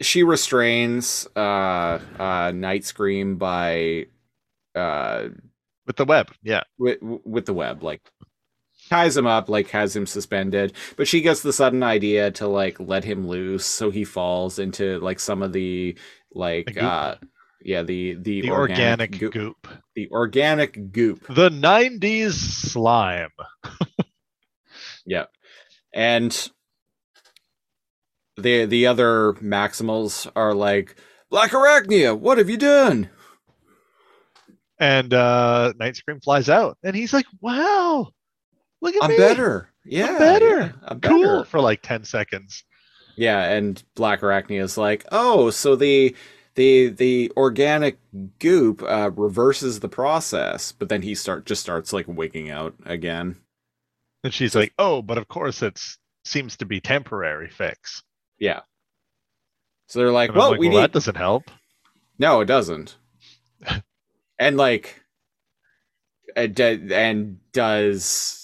she restrains uh uh Nightscream by uh With the web, yeah. with with the web like ties him up like has him suspended but she gets the sudden idea to like let him loose so he falls into like some of the like uh yeah the the, The organic, organic goop, goop. the organic goop The 90s slime. Yeah. And the the other Maximals are like, Blackarachnia, what have you done? And uh Nightscream flies out. And he's like, wow, look at I'm me. better. Yeah. I'm better. yeah, I'm Cool better. for like 10 seconds. Yeah, and Blackarachnia is like, oh, so the the the organic goop uh, reverses the process, but then he start just starts like wigging out again. And she's like, oh, but of course it's seems to be temporary fix. Yeah. So they're like, And well, like, we well, need that doesn't help. No, it doesn't. and like, it do- and does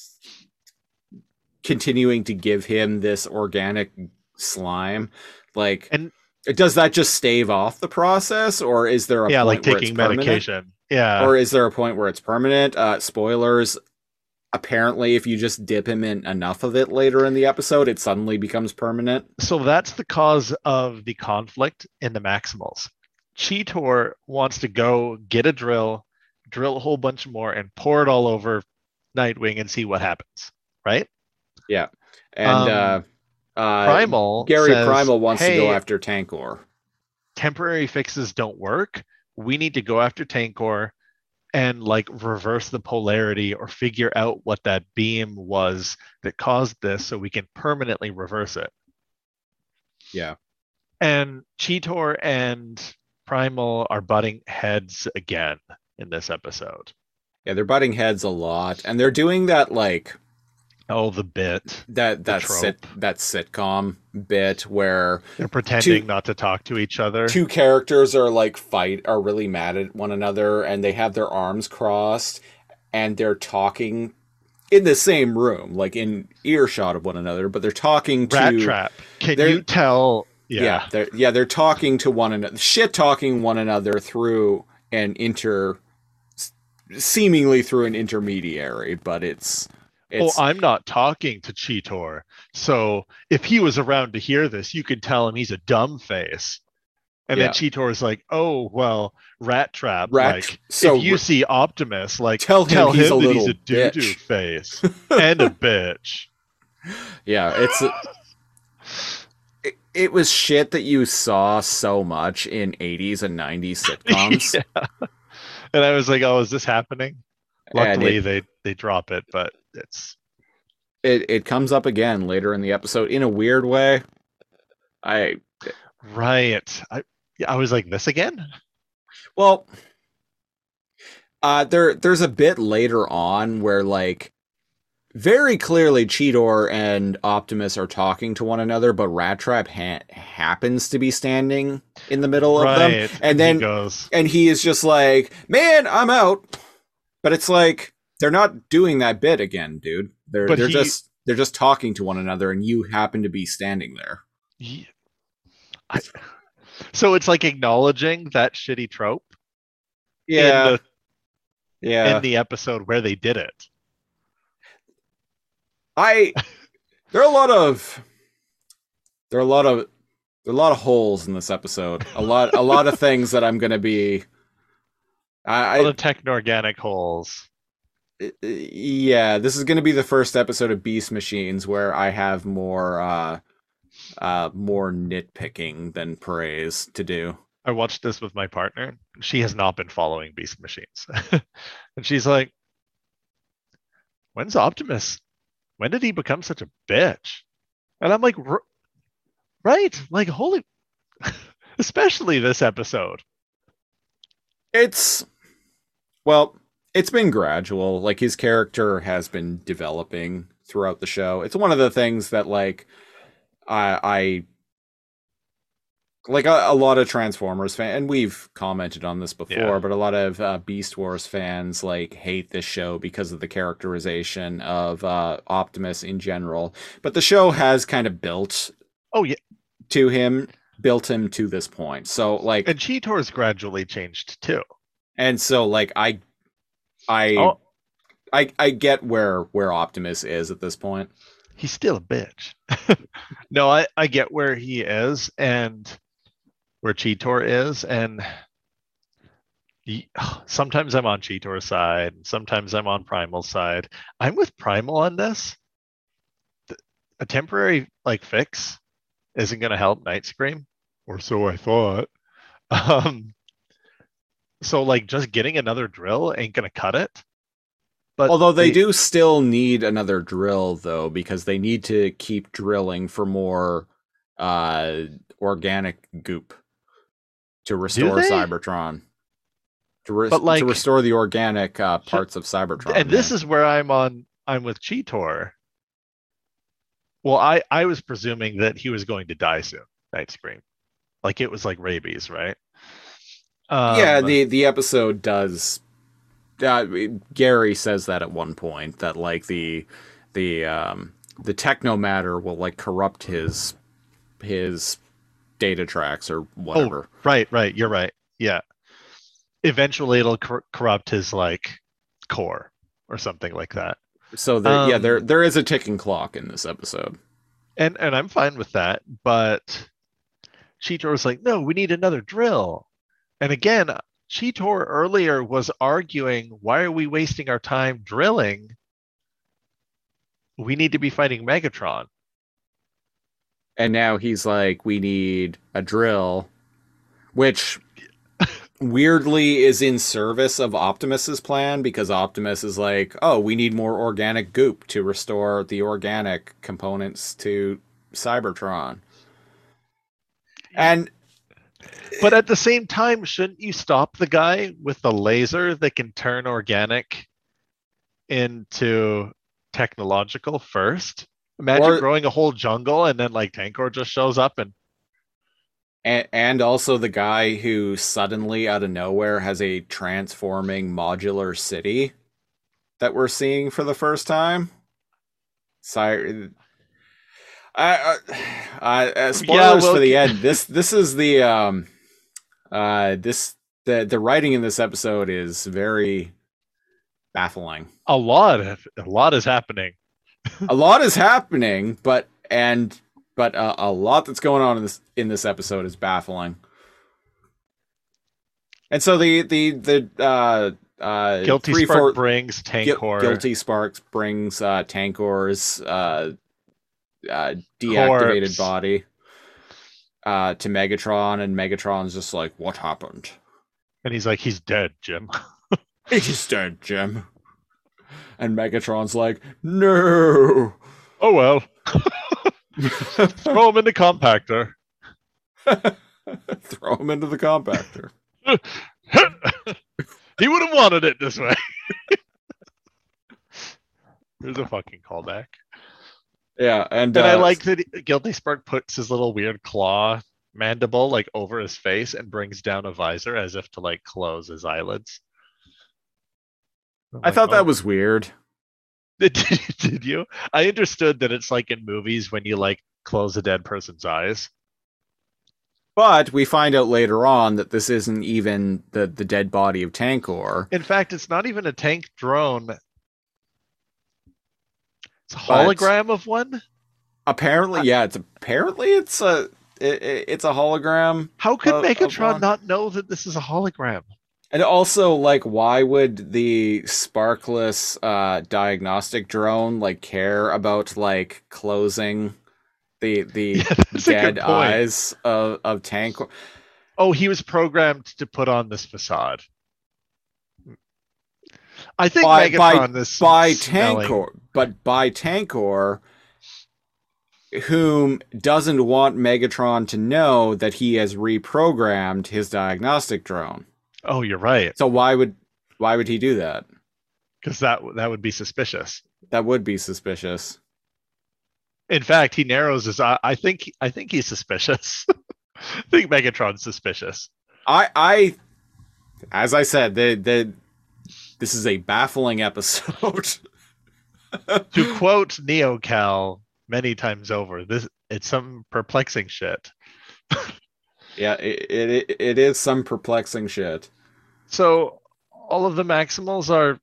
continuing to give him this organic slime, like, And- does that just stave off the process, or is there a Yeah, point like where it's taking medication. Yeah. or is there a point where it's permanent? Uh, spoilers. Apparently, if you just dip him in enough of it later in the episode, it suddenly becomes permanent. so that's the cause of the conflict in the Maximals. Cheetor wants to go get a drill, drill a whole bunch more, and pour it all over Nightwing and see what happens. Right? Yeah, and Um, uh, uh, Primal. Gary says, Primal wants to go after Tankor. temporary fixes don't work. We need to go after Tankor and like reverse the polarity or figure out what that beam was that caused this so we can permanently reverse it. Yeah. And Cheetor and Primal are butting heads again in this episode. Yeah, they're butting heads a lot, and they're doing that like Oh, the bit. that that sit that sitcom bit where They're pretending not to talk to each other. two characters are like fight are really mad at one another, and they have their arms crossed, and they're talking in the same room, like in earshot of one another, but they're talking to Rattrap. Can you tell? yeah, Yeah. they're yeah they're talking to one another, shit talking one another through an inter, seemingly through an intermediary, but it's Oh, it's, oh, I'm not talking to Cheetor. So if he was around to hear this, you could tell him he's a dumb face. And Yeah. then Cheetor is like, "Oh well, Rattrap. Rat- like, so if you see Optimus, like, Tell him he's a that he's a doo doo face and a bitch." yeah, it's it, it was shit that you saw so much in 80s and 90s sitcoms. yeah. And I was like, "Oh, is this happening?" Luckily, it- they they drop it, but it's it it comes up again later in the episode in a weird way. I right. I yeah, I was like, "This again?" well, uh, there there's a bit later on where like very clearly Cheetor and Optimus are talking to one another, but Rattrap ha- happens to be standing in the middle of them, Right. and he then goes, and he is just like, "Man, I'm out." But it's like they're not doing that bit again, dude. They're But they're he- just they're just talking to one another, and you happen to be standing there. I- so it's like acknowledging that shitty trope in the yeah. in the episode where they did it. I there are a lot of there are a lot of there are a lot of holes in this episode. A lot a lot of things that I'm gonna be. All I, the techno organic holes. Yeah, this is gonna be the first episode of Beast Machines where I have more uh uh more nitpicking than praise to do. I watched this with my partner. She has not been following Beast Machines. and she's like, When's Optimus? When did he become such a bitch? And I'm like, Right. Like, holy. Especially this episode. It's well, it's been gradual. Like his character has been developing throughout the show. It's one of the things that like I I like a, a lot of Transformers fan, and we've commented on this before, Yeah. but a lot of uh, Beast Wars fans like hate this show because of the characterization of uh, Optimus in general. But the show has kind of built Oh, yeah. to him, built him to this point. So like, And Cheetor's gradually changed too. And so like I, I, Oh, I, I get where where Optimus is at this point. he's still a bitch. no, I, I get where he is and where Cheetor is, and he- sometimes I'm on Cheetor's side, and sometimes I'm on Primal's side. I'm with Primal on this. A temporary like fix isn't going to help Nightscream, or so I thought. Um, so like just getting another drill ain't to cut it. But Although they do still need another drill though, because they need to keep drilling for more uh organic goop to restore? Cybertron. To, res- But, like- to restore the organic uh, parts of Cybertron. and this is where I'm on I'm with Cheetor. Well, I I was presuming that he was going to die soon, Nightscream. Like it was like rabies, right? Um, yeah, the the episode does. Uh, Gary says that at one point that like the the um the techno matter will like corrupt his his data tracks or whatever. Oh, right, right. You're right. Yeah. Eventually, it'll cor- corrupt his like core or something like that. So there, yeah, Um, there there is a ticking clock in this episode. and and I'm fine with that. But Cheetor was like, "No, we need another drill." And again, Cheetor earlier was arguing, "Why are we wasting our time drilling? We need to be fighting Megatron." And now he's like, we need a drill, which weirdly is in service of Optimus's plan because Optimus is like, oh, we need more organic goop to restore the organic components to Cybertron. And But at the same time, shouldn't you stop the guy with the laser that can turn organic into technological first? Imagine Or- growing a whole jungle and then like Tankor just shows up and and, and also the guy who suddenly out of nowhere has a transforming modular city that we're seeing for the first time. Sorry. I, I, uh, spoilers well, for the end. This this is the um uh this the the writing in this episode is very baffling. a lot of, a lot is happening a lot is happening, but and but uh, a lot that's going on in this in this episode is baffling. And so the the the uh uh Guilty three, Spark four- brings Tankor. Guilty Sparks brings uh, Tankor's uh, uh, deactivated Corpse. body uh, to Megatron, and Megatron's just like, "What happened?" And he's like, he's dead, Jim. He's dead, Jim. And Megatron's like, "No." Oh well. Throw him in the compactor. Throw him into the compactor. he would have wanted it this way. There's a fucking callback. Yeah, and, And I uh, like that Guilty Spark puts his little weird claw mandible like over his face and brings down a visor as if to like close his eyelids. I'm I like, thought "Oh, that was weird. Did, did you? I understood that it's like in movies when you like close a dead person's eyes. But we find out later on that this isn't even the the dead body of Tankor. In fact, it's not even a tank drone. It's a But- hologram of one. Apparently, yeah, it's apparently it's a it, it- it's a hologram. How could of- of Megatron one. not know that this is a hologram? And also, like, why would the sparkless uh, diagnostic drone like care about like closing the the Yeah, dead eyes of of Tank? Oh, he was programmed to put on this facade. I think By- by- Megatron by smelling- Tankor, but by Tankor, whom doesn't want Megatron to know that he has reprogrammed his diagnostic drone. Oh, you're right, So why would why would he do that? because that that would be suspicious. That would be suspicious. In fact, he narrows his eye. I think I think he's suspicious. I think Megatron's suspicious. I I as I said, the the this is a baffling episode. to quote NeoCal many times over, this it's some perplexing shit. yeah, it, it it is some perplexing shit. So all of the Maximals are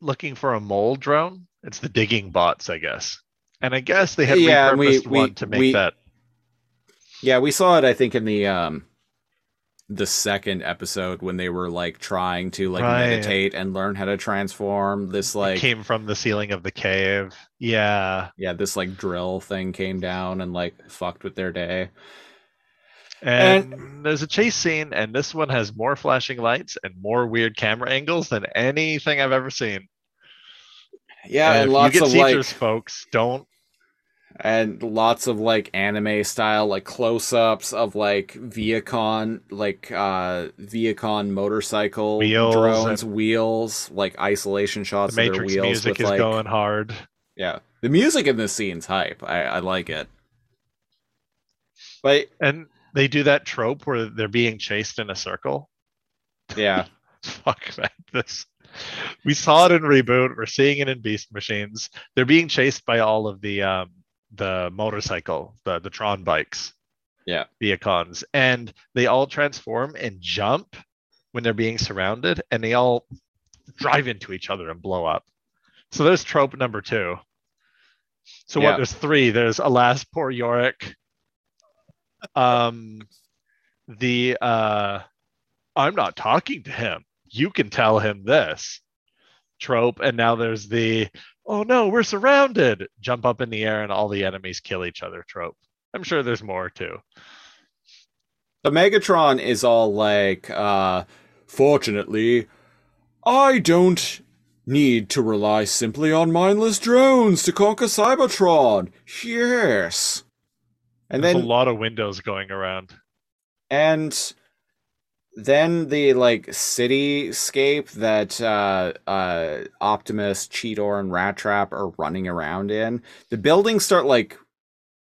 looking for a mole drone. It's the digging bots, I guess. And I guess they had Yeah, repurposed we- we- one to make we- that. Yeah, we saw it I think in the um the second episode when they were like trying to like Right. meditate and learn how to transform this like came from the ceiling of the cave. Yeah. yeah, this like drill thing came down and like fucked with their day. And, there's a chase scene, and this one has more flashing lights and more weird camera angles than anything I've ever seen. Yeah, and, if lots you get of seizures, like folks, don't. And lots of like anime style like close-ups of like Vehicon like uh Vehicon motorcycle Wheels drones wheels like isolation The shots of their Matrix wheels music with is like going hard. yeah the music in this scene's hype I I like it but And they do that trope where they're being chased in a circle. yeah Fuck man, this. We saw it in reboot. We're seeing it in Beast Machines. They're being chased by all of the um, the motorcycle, the the Tron bikes. Yeah. Vehicons, and they all transform and jump when they're being surrounded, and they all drive into each other and blow up. So there's trope number two. So Yeah. what? There's three. There's alas, poor Yorick. Um, the uh, I'm not talking to him. You can tell him this trope. And now there's the, oh no, we're surrounded. Jump up in the air and all the enemies kill each other trope. I'm sure there's more too. the Megatron is all like uh fortunately I don't need to rely simply on mindless drones to conquer Cybertron yes and There's then a lot of windows going around. and then the like cityscape that uh uh Optimus, Cheetor, and Rattrap are running around in. The buildings start like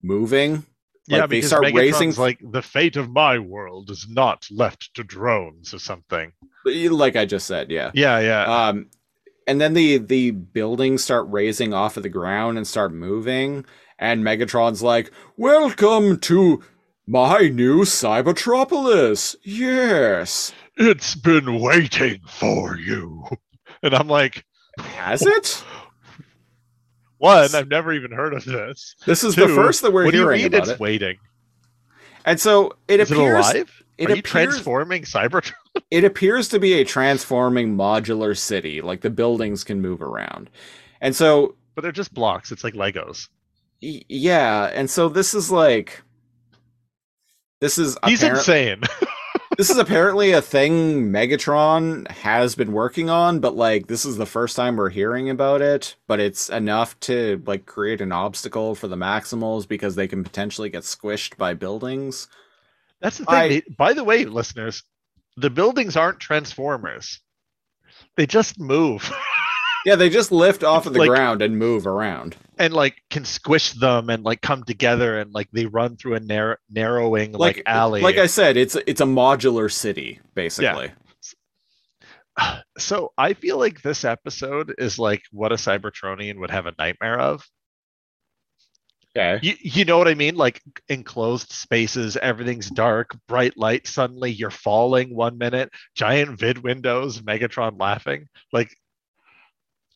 moving. yeah, Like, they start Megatron's raising like the fate of my world is not left to drones or something. Like I just said, yeah. Yeah, yeah. Um and then the the buildings start raising off of the ground and start moving and Megatron's like, "Welcome to my new Cybertropolis." Yes. it's been waiting for you. And I'm like, Has it? One, I've never even heard of this. This is Two, the first that we're what do you hearing mean about it's it. waiting? And so it Is it alive? it Are you transforming Cybertron? it appears to be a transforming modular city. Like the buildings can move around. And so But they're just blocks. It's like Legos. y- yeah, and so this is like this is He's apparent- insane. this is apparently a thing Megatron has been working on, but like this is the first time we're hearing about it. But it's enough to like create an obstacle for the Maximals because they can potentially get squished by buildings. That's the thing. I- they- by the way, listeners, the buildings aren't transformers. They just move Yeah, they just lift off of the Like- ground and move around. And like can squish them and like come together and like they run through a narrow narrowing like, alley. Like I said, it's it's a modular city basically. Yeah. so I feel like this episode is like what a Cybertronian would have a nightmare of. Okay. You, you know what I mean? Like enclosed spaces, everything's dark, bright light. Suddenly you're falling one minute, giant vid windows, Megatron laughing. Like,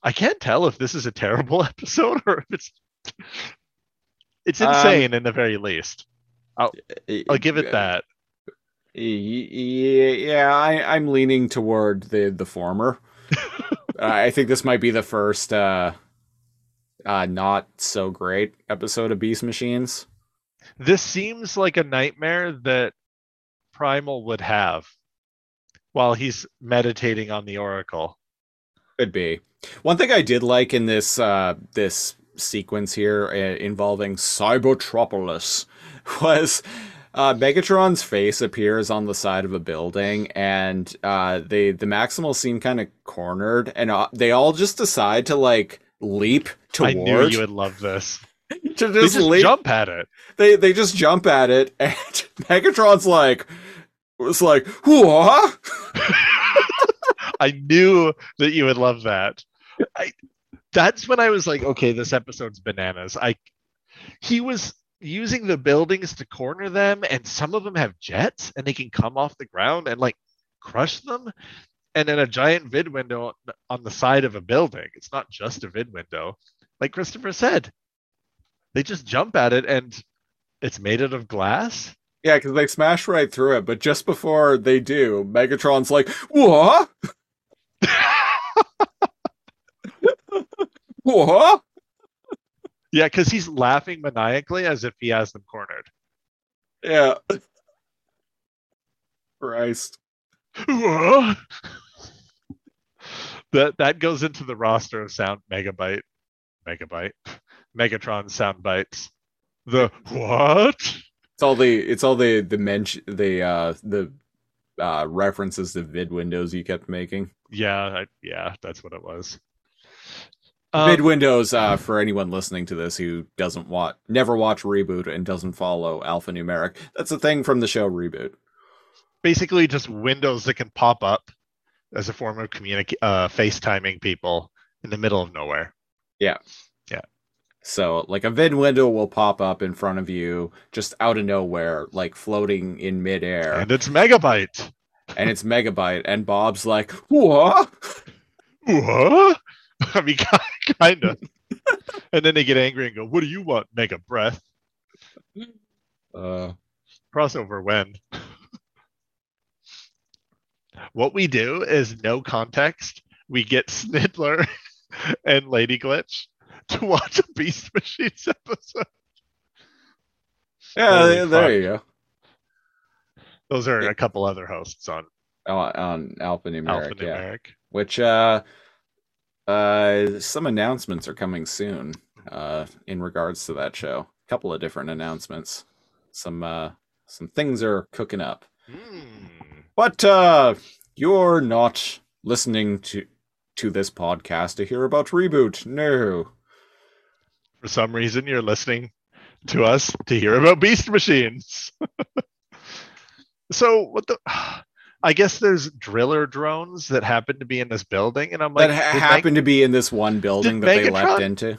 I can't tell if this is a terrible episode or if it's it's Um, insane in the very least. I'll give it that. Yeah, yeah I, I'm leaning toward the the former. I think this might be the first uh, uh, not so great episode of Beast Machines. This seems like a nightmare that Primal would have while he's meditating on the Oracle. Could be. One thing I did like in this uh, this sequence here uh, involving Cybertropolis was uh, Megatron's face appears on the side of a building, and uh, they the Maximals seem kind of cornered, and uh, they all just decide to like leap toward I knew you would love this. to They just, just leap. jump at it. They they just jump at it, and Megatron's like was like, "What?" I knew that you would love that. I that's when I was like, okay, this episode's bananas. I he was using the buildings to corner them, and some of them have jets and they can come off the ground and like crush them. And then a giant vid window on the side of a building. It's not just a vid window. Like Christopher said, they just jump at it and it's made out of glass. Yeah, because they smash right through it, but just before they do, Megatron's like, "What? What?" yeah, because he's laughing maniacally as if he has them cornered. Yeah. Christ. that that goes into the roster of sound megabyte megabyte megatron sound bites the what It's all the it's all the the mention the uh the uh references to vid windows you kept making. yeah I, yeah that's what it was vid um, windows uh for anyone listening to this who doesn't watch never watch reboot and doesn't follow alphanumeric. That's a thing from the show reboot. basically just windows that can pop up as a form of communic uh facetiming people in the middle of nowhere So, like a vid window will pop up in front of you just out of nowhere, like floating in midair, and it's megabyte. And it's megabyte. And Bob's like, "What?" what i mean kind of and then they get angry and go what do you want mega breath? Uh, crossover when? What we do is no context we get snidler and lady glitch to watch a beast machines episode yeah, Holy there, fuck. you go. those are a couple other hosts on On, on alphanumeric, yeah. Which uh, uh, some announcements are coming soon. Uh, in regards to that show, a couple of different announcements. Some uh, some things are cooking up. Hmm. But uh you're not listening to to this podcast to hear about reboot. No. For some reason you're listening to us to hear about beast machines so what the i guess there's driller drones that happen to be in this building and i'm like that ha- did Meg- happened to be in this one building that they leapt into.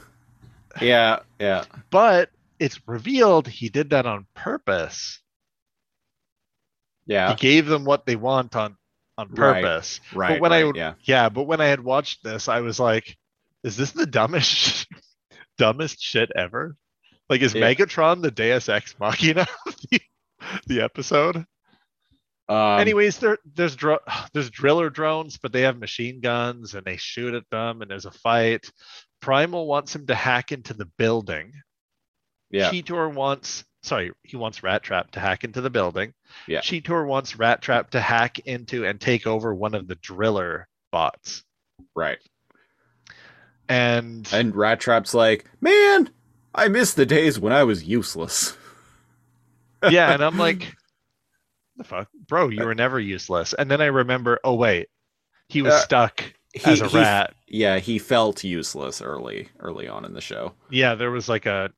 Yeah, yeah. but it's revealed he did that on purpose Yeah. he gave them what they want on on purpose. Right, Right. when I right, would- yeah. yeah but when i had watched this i was like is this the dumbest dumbest shit ever? Like, is Yeah. Megatron the Deus Ex Machina of the, the episode? Um, Anyways, there there's dro- there's driller drones, but they have machine guns and they shoot at them, and there's a fight. Primal wants him to hack into the building. yeah, Cheetor wants sorry, he wants Rattrap to hack into the building. Yeah. Cheetor wants Rattrap to hack into and take over one of the driller bots. right. And And Rattrap's like, man, I miss the days when I was useless. yeah, and I'm like, the fuck, bro, you were never useless. And then I remember, oh wait, he was Uh, stuck He, as a he- rat. yeah, he felt useless early, early on in the show. Yeah, there was like a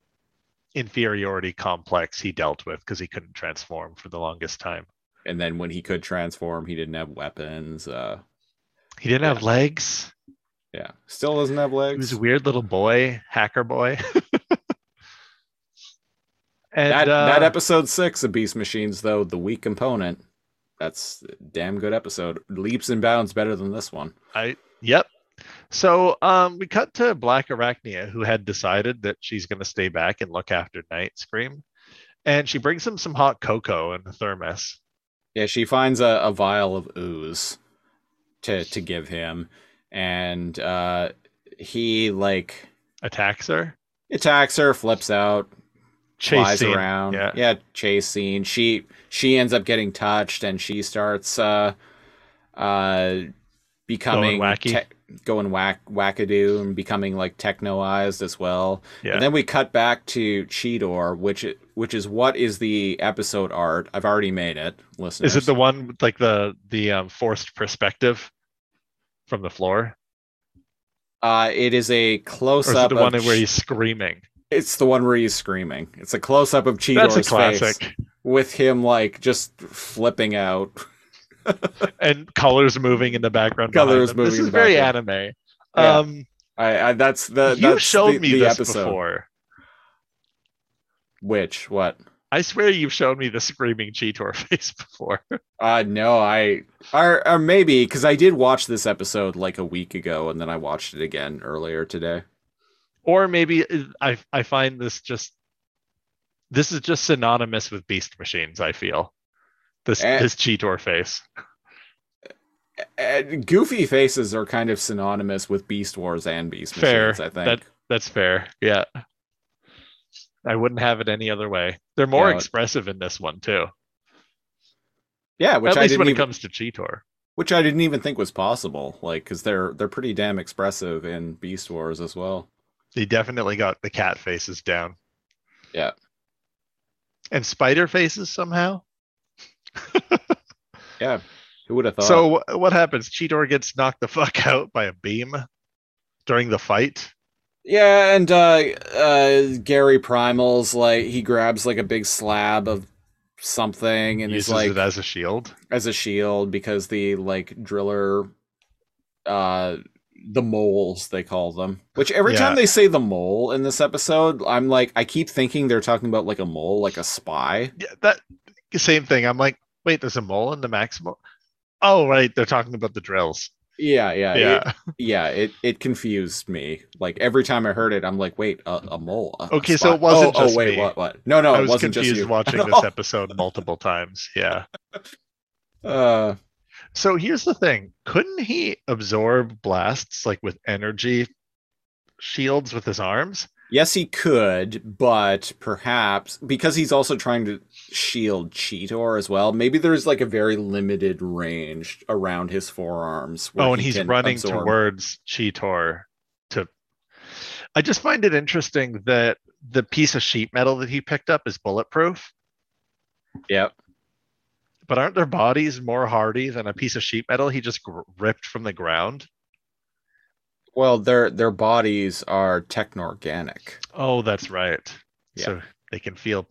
inferiority complex he dealt with because he couldn't transform for the longest time. And then when he could transform, he didn't have weapons. Uh, He didn't have legs. Yeah, still doesn't have He legs. was a weird little boy, hacker boy. and that uh, that episode six of Beast Machines, though, the weak component. That's a damn good episode. Leaps and bounds better than this one. I yep. So um we cut to Blackarachnia who had decided that she's gonna stay back and look after Nightscream. And she brings him some hot cocoa in a thermos. Yeah, she finds a, a vial of ooze to to give him, and uh, he like Attacks her. attacks her, flips out, Chase flies scene. around. Yeah. chase scene. She she ends up getting touched, and she starts uh uh becoming Going wacky. te- going whack wackadoo and becoming like technoized as well. Yeah. And then we cut back to Cheetor, which which is what is the episode art. I've already made it, listeners. Is it the one with like the the um, forced perspective from the floor? Uh, it is a close Or is it up. the one where he's screaming? It's the one where he's screaming. It's a close up of Cheetor's face with him like just flipping out. And colors moving in the background. Colors moving This is very background. anime. Yeah. Um I, I that's the you that's showed the, me the this episode. before. Which what? I swear you've shown me the screaming Cheetor face before. Uh no, I or, or maybe because I did watch this episode like a week ago, and then I watched it again earlier today. or maybe uh, I I find this just this is just synonymous with beast machines. I feel this Eh. this Cheetor face. And goofy faces are kind of synonymous with Beast Wars and Beast Fair. Machines. I think. That that's fair. Yeah, I wouldn't have it any other way. They're more Yeah. expressive in this one too. yeah, which At I least didn't when it comes to Cheetor. which I didn't even think was possible. Like, because they're they're pretty damn expressive in Beast Wars as well. They definitely got the cat faces down. Yeah. And spider faces somehow. Yeah, who would have thought? So what happens? Cheetor gets knocked the fuck out by a beam during the fight. Yeah, and uh, uh, Gary Primal's like he grabs like a big slab of something and uses he's like it as a shield. as a shield because the like driller, uh, the moles they call them. Which every Yeah. time they say the mole in this episode, I'm like I keep thinking they're talking about like a mole, like a spy. Yeah, that same thing. I'm like, wait, there's a mole in the Maximal. Oh, right, they're talking about the drills. Yeah, yeah, Yeah. It, yeah. It it confused me. Like every time I heard it, I'm like, wait, a, a mole. a- a Okay, so it wasn't oh, just oh, wait, me. what? What? No, no, I it was wasn't just confused you. watching this episode multiple times. Yeah. Uh, So here's the thing: couldn't he absorb blasts like with energy shields with his arms? Yes, he could, but perhaps because he's also trying to shield Cheetor as well. Maybe there's like a very limited range around his forearms. where Oh, and he he's running absorb- towards Cheetor to. I just find it interesting that the piece of sheet metal that he picked up is bulletproof, Yep. but aren't their bodies more hardy than a piece of sheet metal he just gr- ripped from the ground? Well, their their bodies are techno-organic. Oh, that's right. Yeah. So they can feel.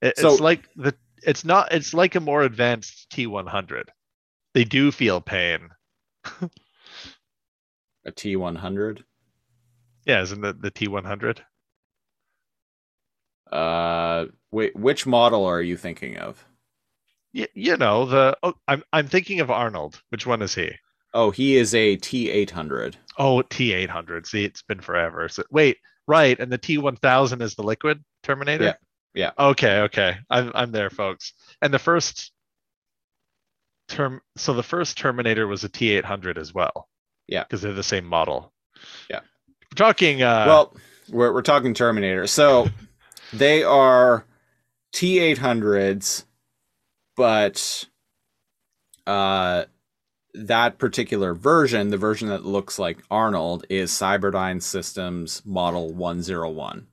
It, So- it's like the. It's not. It's like a more advanced T100. They do feel pain. A T100. Yeah, isn't it the T100? Uh, wait, which model are you thinking of? Y- you know the. Oh, I'm I'm thinking of Arnold. Which one is he? Oh, he is a T800. Oh, T800. See, it's been forever. So wait, Right, and the T1000 is the liquid Terminator. Yeah, yeah. Okay, okay, I'm I'm there, folks. And the first term, so the first Terminator was a T800 as well. Yeah. because they're the same model. Yeah. We're talking. Uh, well, we're we're talking Terminator. So they are T eight hundreds, but uh, that particular version, the version that looks like Arnold, is Cyberdyne Systems Model one zero one.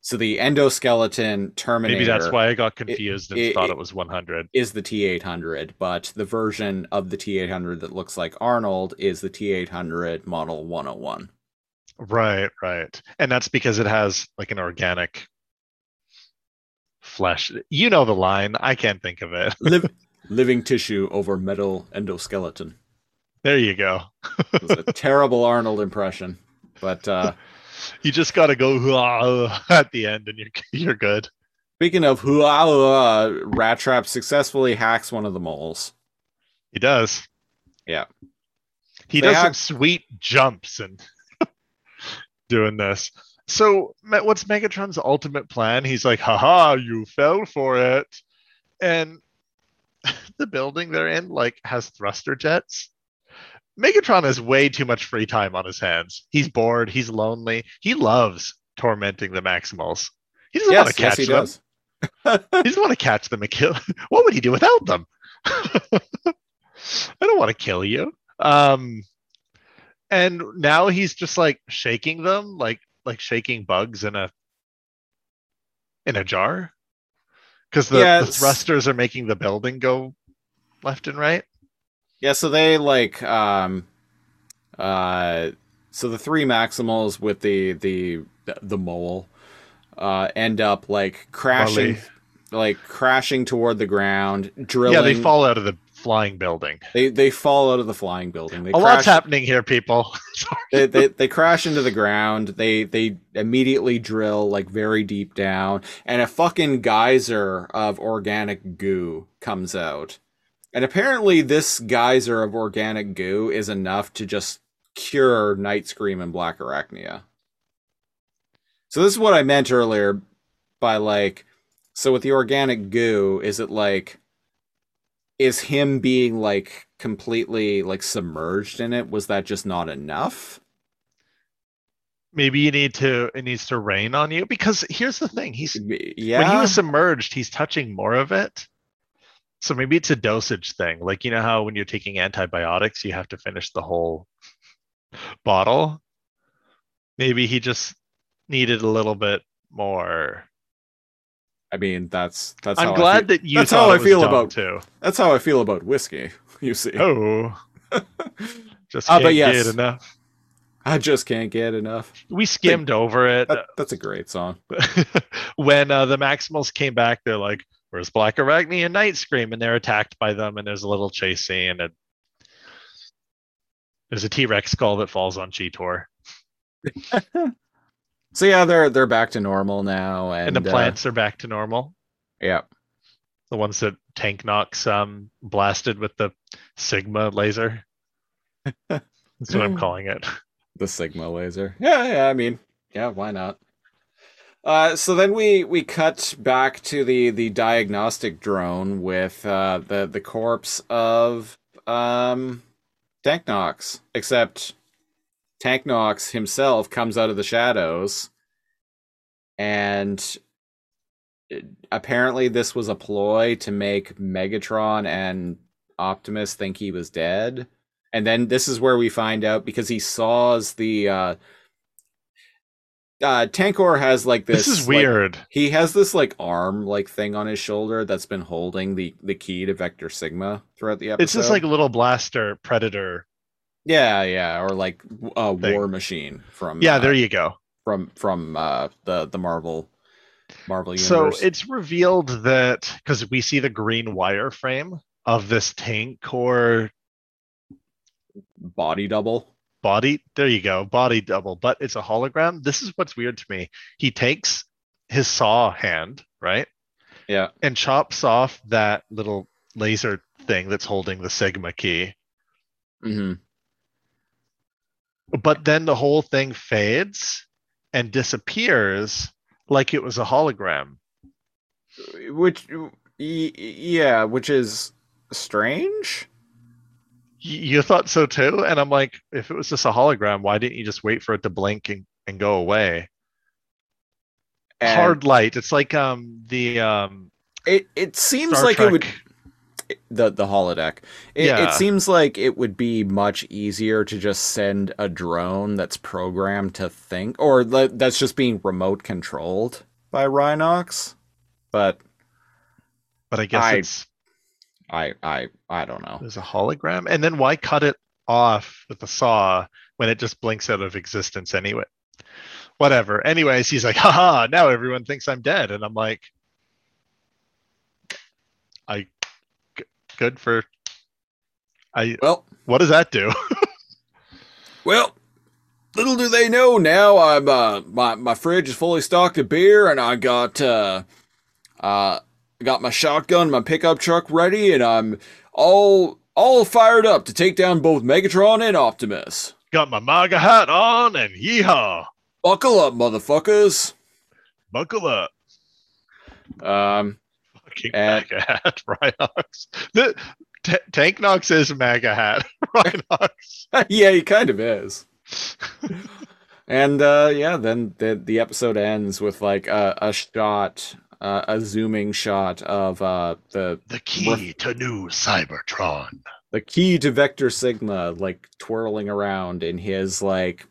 So the endoskeleton Terminator. maybe that's why I got confused and it- thought it- it was 100. is the T800, but the version of the T800 that looks like Arnold is the T800 Model 101. Right, right, and that's because it has like an organic flesh. You know the line. I can't think of it. Liv- living tissue over metal endoskeleton. There you go. It was a terrible Arnold impression, but uh, You just got to go "Hua" at the end, and you're you're good. speaking of hua, Rattrap successfully hacks one of the moles. He does. Yeah. He They does some sweet jumps and doing this. So, what's Megatron's ultimate plan? He's like, haha, you fell for it. And the building they're in, like, has thruster jets. Megatron has way too much free time on his hands. He's bored. He's lonely. He loves tormenting the Maximals. He doesn't want Yes, to yes, catch he them. He doesn't want to catch them and kill. What would he do without them? I don't want to kill you. Um, and now he's just like shaking them, like like shaking bugs in a in a jar, because the, the thrusters are making the building go left and right. Yeah, so they like um uh so the three maximals with the the the mole uh end up like crashing Molly. like crashing toward the ground, drilling Yeah, they fall out of the flying building. they they fall out of the flying building. They a lot's happening here, people. they, they they crash into the ground. They they immediately drill like very deep down, and a fucking geyser of organic goo comes out. And apparently, this geyser of organic goo is enough to just cure Nightscream and Blackarachnia. So this is what I meant earlier by like, so with the organic goo, is it like, is him being like completely like submerged in it? Was that just not enough? Maybe you need to it needs to rain on you because here's the thing. He's Yeah. when he was submerged, he's touching more of it. So maybe it's a dosage thing. Like you know how when you're taking antibiotics, you have to finish the whole bottle. Maybe he just needed a little bit more. I mean, that's that's. I'm how I glad feel. that you. that's how I feel about- too. That's how I feel about whiskey. You see, Oh, just Ah, can't but yes. get enough. I just can't get enough. We skimmed over it That, that's a great song. when uh, the Maximals came back. They're like, "Where's Black Arachne and Night Scream?" And they're attacked by them. And there's a little chase scene. And there's a T Rex skull that falls on Cheetor. So yeah, they're they're back to normal now, and, and the uh, plants are back to normal. yeah, The ones that Tank knocks um blasted with the Sigma laser. That's what I'm calling it. the Sigma laser. Yeah, yeah. I mean, yeah. Why not? Uh, so then we we cut back to the the diagnostic drone with uh, the the corpse of um Tank Knox, except Tank Knox himself comes out of the shadows, and apparently this was a ploy to make Megatron and Optimus think he was dead. And then this is where we find out because he saws the uh uh Tankor has like this This, is like- weird. he has this like arm like thing on his shoulder that's been holding the the key to Vector Sigma throughout the episode. it's this like a little blaster predator. Yeah, yeah, or like a Thing. war machine from Yeah, uh, there you go. from from uh the the Marvel Marvel universe. So it's revealed that because we see the green wireframe of this Tankor body double. body. There you go, body double, but it's a hologram. This is what's weird to me. He takes his saw hand, right, Yeah. and chops off that little laser thing that's holding the Sigma key. hmm But then the whole thing fades, and disappears like it was a hologram. which yeah, which is strange. You thought so too? And I'm like, if it was just a hologram, why didn't you just wait for it to blink and, and go away? And Hard light. It's like um the um It it seems Star like Trek. it would the the holodeck. It, Yeah. it seems like it would be much easier to just send a drone that's programmed to think, or that's just being remote controlled by Rhinox. But but I guess I- it's I I I don't know. there's a hologram. And then why cut it off with a saw when it just blinks out of existence anyway? Whatever. Anyways, he's like, haha, now everyone thinks I'm dead. And I'm like, I good for I Well, what does that do? Well, little do they know now. I'm uh, my my fridge is fully stocked of beer, and I got uh, uh, got my shotgun, my pickup truck ready, and I'm all all fired up to take down both Megatron and Optimus. Got my MAGA hat on and yeehaw. Buckle up, motherfuckers. Buckle up. Um, Fucking And- MAGA hat, Rhinox. The T- Tank Knox is MAGA hat, Rhinox. yeah, he kind of is. And uh, yeah, then the the episode ends with like a, a shot, uh, a zooming shot of uh, the The key to new Cybertron. the key to Vector Sigma like twirling around in his like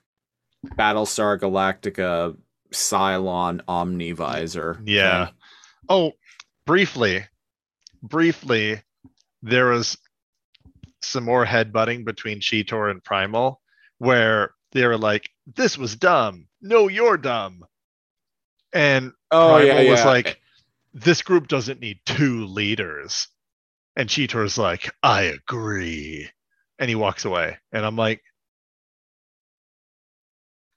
Battlestar Galactica Cylon Omnivisor. Yeah. Oh, briefly, briefly, there was some more headbutting between Cheetor and Primal where they were like, this was dumb. No, you're dumb. And Oh Primal yeah, yeah. was like, this group doesn't need two leaders. And Cheetor's like, I agree. And he walks away. And I'm like,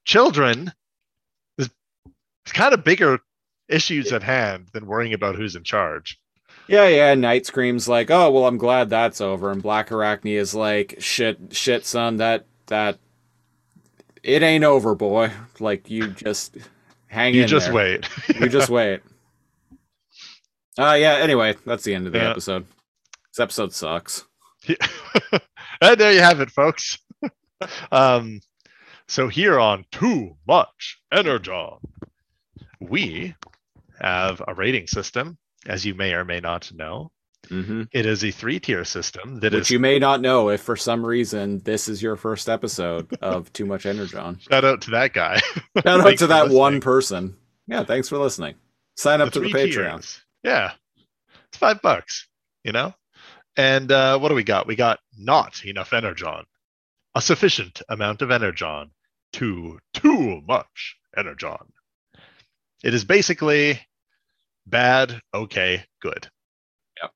children, It's kind of bigger issues at hand than worrying about who's in charge. yeah, yeah. Nightscream's like, "Oh well, I'm glad that's over." And Black Arachne is like, "Shit, shit, son, that that it ain't over, boy. Like you just hang in. You in just there. wait. you just wait." Uh yeah. Anyway, that's the end of the Yeah. episode. This episode sucks. and there you have it, folks. um, so here on Too Much Energon, we have a rating system, as you may or may not know. hmm It is a three-tier system that Which is you may not know if for some reason this is your first episode of Too Much Energon. shout out to that guy. Shout out to that one person. Yeah, thanks for listening. Sign up to the three Patreon. tiers. Yeah. It's five bucks, you know? And uh, what do we got? We got not enough energon, a sufficient amount of energon to too much energon. It is basically bad, okay, good. Yep.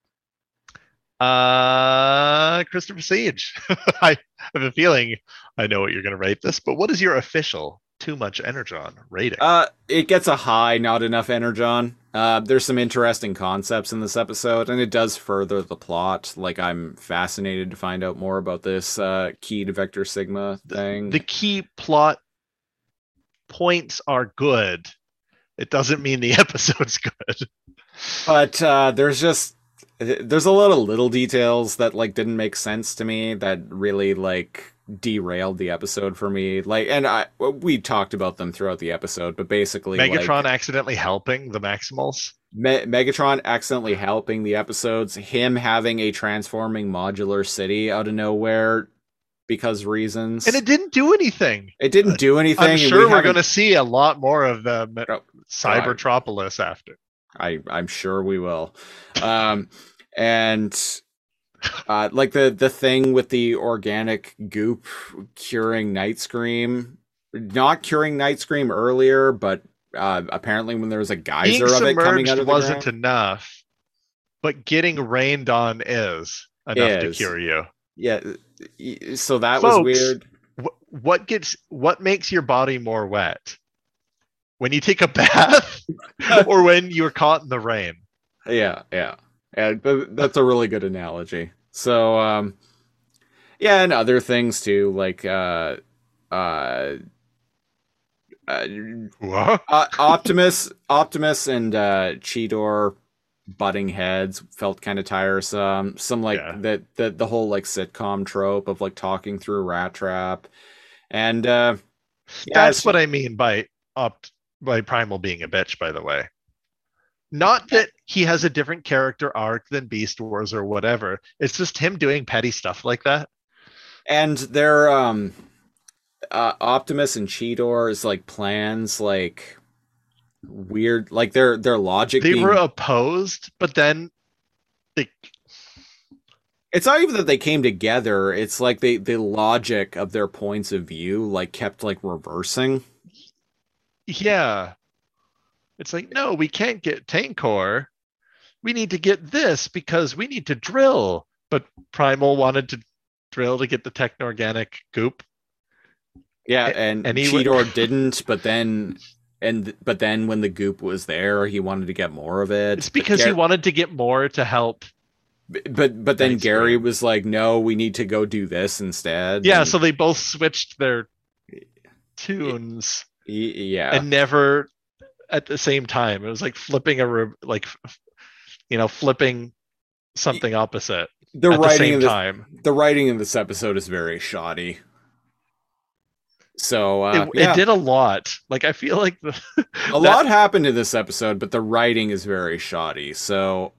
Uh, Christopher Siege. I have a feeling I know what you're going to rate this, but what is your official too much energon rating? Uh, it gets a high, not enough energon. Uh, there's some interesting concepts in this episode, and it does further the plot. Like I'm fascinated to find out more about this uh, key to Vector Sigma thing. the key plot points are good. It doesn't mean the episode's good. but uh, there's just there's a lot of little details that like didn't make sense to me that really like derailed the episode for me. Like, and I we talked about them throughout the episode, but basically, like, Megatron accidentally helping the Maximals. Me- Megatron accidentally helping the episodes, him having a transforming modular city out of nowhere because reasons. And it didn't do anything. It didn't do anything. I'm and we sure we're going to see a lot more of the Me- Oh, Cybertropolis after. I I'm sure we will. Um, and uh, like the the thing with the organic goop curing Nightscream, not curing Nightscream earlier, but uh, apparently when there was a Being geyser of it coming out of the wasn't ground. enough, but getting rained on is enough to cure you. Yeah, so that Folks, was weird. Wh- What gets what makes your body more wet? When you take a bath or when you're caught in the rain? Yeah, yeah. That's a really good analogy. So um yeah, and other things too, like uh uh Uh, What? uh, Optimus, Optimus, and uh, Cheetor butting heads felt kind of tiresome. Some like Yeah. the, the the whole like sitcom trope of like talking through Rattrap, and uh, yeah, That's it's- what I mean by opt by Primal being a bitch, by the way. Not that he has a different character arc than Beast Wars or whatever. It's just him doing petty stuff like that. and their um, uh, Optimus and Cheetor's like plans like weird, like their their logic. They being- were opposed, but then they it's not even that they came together. It's like they the logic of their points of view like kept like reversing. yeah. It's like, no, we can't get Tankor. We need to get this because we need to drill. But Primal wanted to drill to get the techno-organic goop. Yeah, A- and, and he Cheetor didn't, but then and but then when the goop was there, he wanted to get more of it. It's because he wanted to get more to help. but but then Gary was like, "No, we need to go do this instead." Yeah, and so they both switched their tunes yeah, and never at the same time. It was like flipping a like you know, flipping something opposite the at the writing same in this time. the writing in this episode is very shoddy. So uh, it, yeah, it did a lot. Like I feel like the a lot happened in this episode, but the writing is very shoddy. So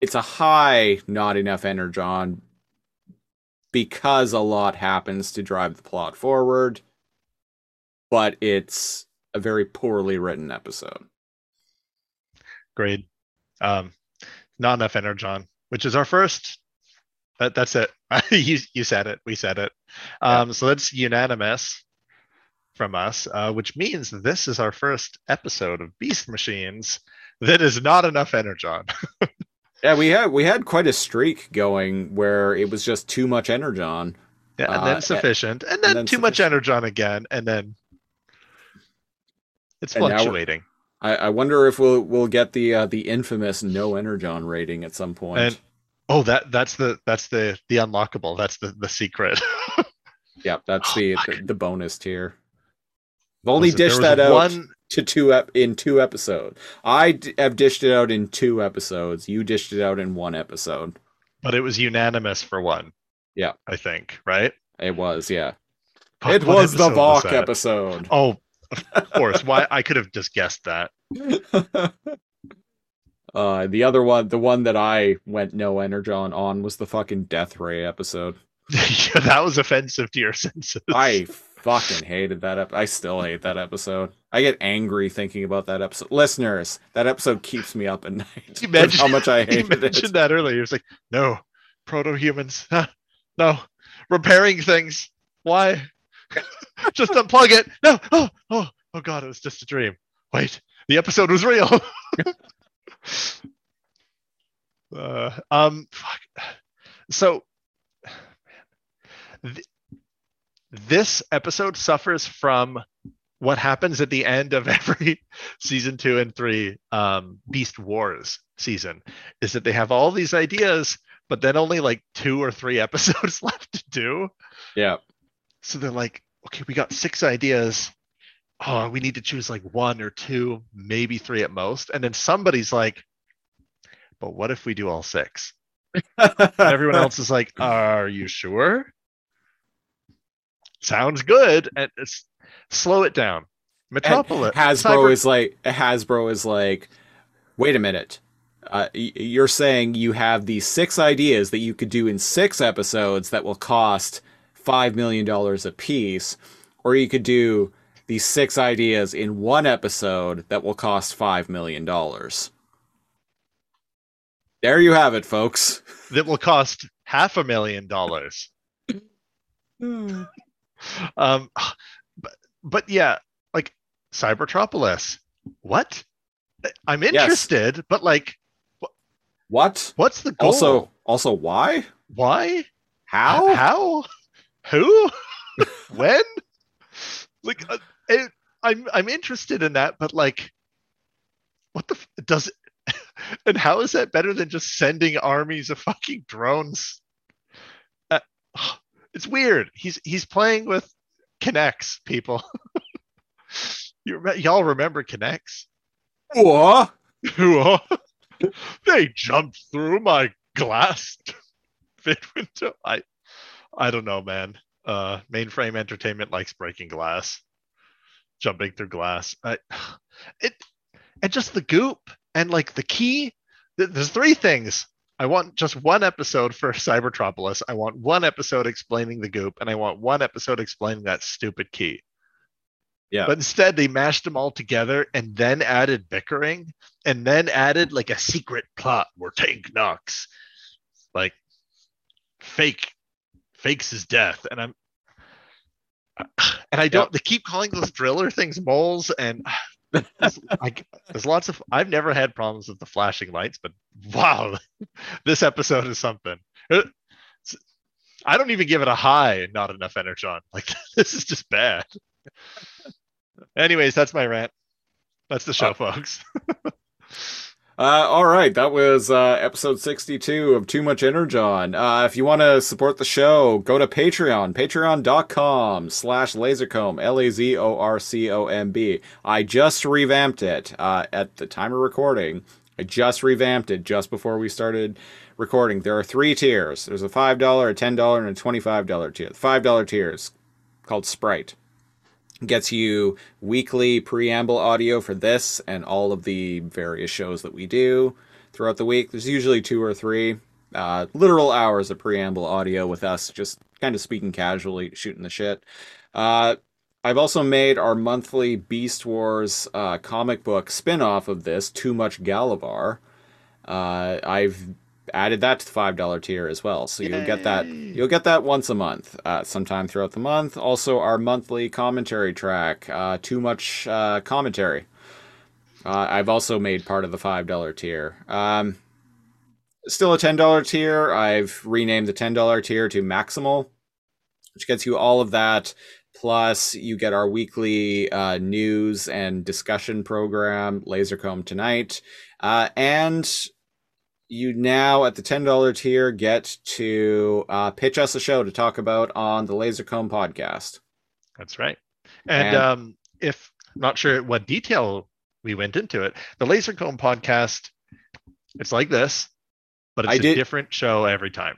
it's a high not enough energon because a lot happens to drive the plot forward, but it's a very poorly written episode. grade. Um, not enough energon, which is our first. That that's it. you you said it. We said it. Um, so that's unanimous from us, uh, which means this is our first episode of Beast Machines that is not enough energon. Yeah, we had we had quite a streak going where it was just too much energon. Yeah, and Uh, then and- sufficient, and then, then too much energon again, and then it's And fluctuating. I, I wonder if we'll we'll get the uh, the infamous no energon rating at some point. And oh, that that's the that's the the unlockable. That's the the secret. yeah, that's Oh, the, the the bonus tier. I've only Was dished was that out One, to two ep- in two episodes. I d- have dished it out in two episodes. You dished it out in one episode. but it was unanimous for one. Yeah. I think right. It was, yeah. Fuck, it was the episode was episode. Oh, of course. Why I could have just guessed that. uh, the other one, the one that I went no energon on, was the fucking Death Ray episode. yeah, that was offensive to your senses. I fucking hated that. Ep- I still hate that episode. I get angry thinking about that episode. Listeners, that episode keeps me up at night. You mentioned- how much I you hated mentioned it. that earlier. It's like no proto-humans. Huh, no repairing things. Why? just unplug it. No. Oh, oh, oh God! It was just a dream. Wait, the episode was real. uh, um, fuck. So, th- this episode suffers from what happens at the end of every season two and three um, Beast Wars season is that they have all these ideas, but then only like two or three episodes left to do. Yeah. So they're like, okay, we got six ideas. Oh, we need to choose like one or two, maybe three at most. And then somebody's like, but what if we do all six? Everyone else is like, are you sure? Sounds good. And it's slow it down. Metropolis. Hasbro Cyber- is like Hasbro is like, wait a minute. Uh, you're saying you have these six ideas that you could do in six episodes that will cost five million dollars a piece, or you could do these six ideas in one episode that will cost five million dollars. There you have it, folks. that will cost half a million dollars. Um, but, but yeah, like Cybertropolis. What? I'm interested, but like, What? what's the goal? Also, also, why? why? How? How? Who? when? Like, uh, it, I'm I'm interested in that, but like, what the f- does? It, and how is that better than just sending armies of fucking drones? Uh, it's weird. He's he's playing with K'Nex people. you y'all remember K'Nex? What? they jumped through my glass fit window. I I don't know, man. Uh mainframe entertainment likes breaking glass. Jumping through glass. I it and just the goop and like the key. There's three things. I want just one episode for Cybertropolis. I want one episode explaining the goop, and I want one episode explaining that stupid key. Yeah. But instead, they mashed them all together and then added bickering and then added like a secret plot where Tank knocks like fake fakes his death. And I'm and I don't they keep calling those driller things moles and there's, like, there's lots of I've never had problems with the flashing lights, but wow, this episode is something. It's- I don't even give it a high, not enough energon. Like this is just bad. Anyways, that's my rant. That's the show, Uh, folks. Uh, all right, that was uh, episode 62 of Too Much Energon. Uh, if you want to support the show, go to Patreon, patreon.com slash lazorcomb, L-A-Z-O-R-C-O-M-B. I just revamped it uh, at the time of recording. I just revamped it just before we started recording. There are three tiers. There's a $5, a $10, and a $25 tier. The $5 tier is called Sprite gets you weekly preamble audio for this and all of the various shows that we do throughout the week. There's usually two or three uh, literal hours of preamble audio with us just kind of speaking casually, shooting the shit. Uh, I've also made our monthly Beast Wars uh, comic book spin off of this, Too Much Galavar. Uh, I've added that to the five dollar tier as well, so you'll get that you'll get that once a month, uh, sometime throughout the month. Also, our monthly commentary track, uh, Too Much uh, Commentary. Uh, I've also made part of the five dollar tier. Um, still a ten dollar tier. I've renamed the ten dollar tier to Maximal, which gets you all of that. Plus, you get our weekly uh, news and discussion program, Lazorcomb Tonight, uh, and you now at the ten dollar tier get to uh, pitch us a show to talk about on the Lazorcomb podcast. That's right. And, And- um, if not sure what detail we went into it, the Lazorcomb podcast, it's like this, but it's I a did- different show every time.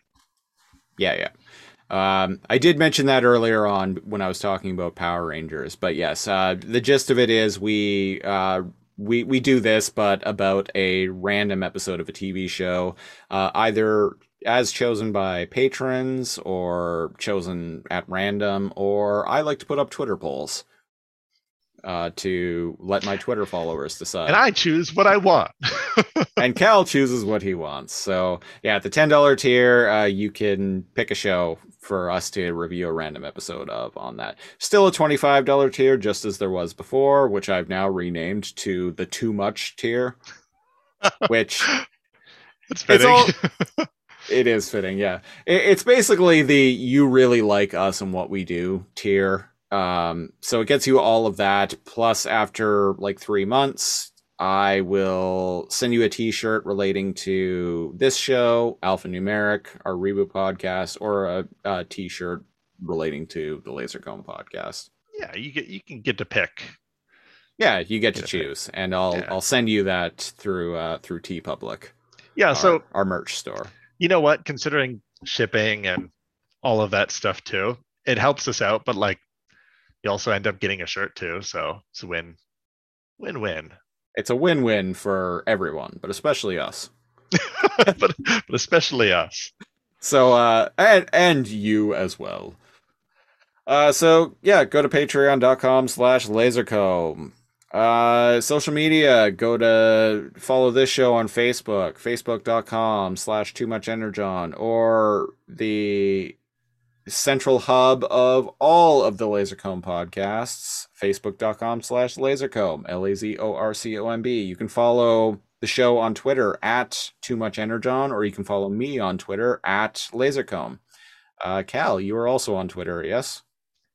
Yeah, yeah. Um, I did mention that earlier on when I was talking about Power Rangers, but yes, uh, the gist of it is we uh, we we do this, but about a random episode of a TV show, uh, either as chosen by patrons or chosen at random, or I like to put up Twitter polls uh, to let my Twitter followers decide and I choose what I want. and Cal chooses what he wants. So yeah, at the ten dollar tier, uh, you can pick a show for us to review a random episode of on that. Still a twenty five dollar tier, just as there was before, which I've now renamed to the too much tier. which it's It's fitting. all- it is fitting, yeah. It, it's basically the you really like us and what we do tier. Um, so it gets you all of that. Plus, after like three months, I will send you a T-shirt relating to this show, Alphanumeric, our reboot podcast, or a, a T-shirt relating to the Lazorcomb podcast. yeah, you get you can get to pick. Yeah, you get to Get it. choose, and I'll Yeah. I'll send you that through uh, through TeePublic, Yeah, so our, our merch store. you know what? Considering shipping and all of that stuff too, it helps us out. But like, you also end up getting a shirt too, so it's a win, win, win. It's a win-win for everyone, but especially us. but but especially us. So uh and and you as well. Uh so yeah, go to patreon.com slash lazorcomb. Uh social media, go to follow this show on Facebook, facebook.com slash too much energon, or the central hub of all of the Lazorcomb podcasts, facebook.com slash lazorcomb, L-A-Z-O-R-C-O-M-B. You can follow the show on Twitter at Too Much Energon, or you can follow me on Twitter at Lazorcomb. Uh, Cal, you are also on Twitter, yes?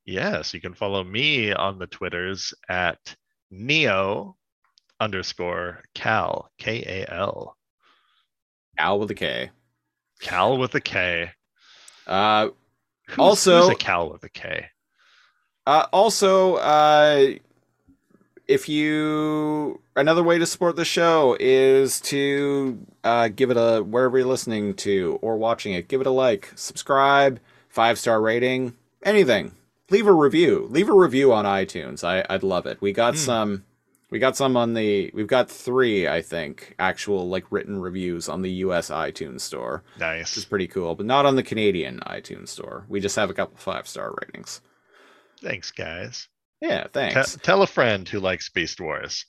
Yes, you can follow me on the Twitters at neo underscore cal k a l Cal with a K. cal with a k. Uh, Who's, Also- who's a cal with a k? uh, also, uh, if you another way to support the show is to uh, give it a wherever you're listening to or watching it, give it a like, subscribe, five star rating, anything. Leave a review. Leave a review on iTunes. I, I'd love it. We got Hmm. some. We got some on the. We've got three, I think, actual like written reviews on the U.S. iTunes store, which is pretty cool. But not on the Canadian iTunes store. We just have a couple five star ratings. Thanks, guys. Yeah, thanks. tell a friend who likes Beast Wars.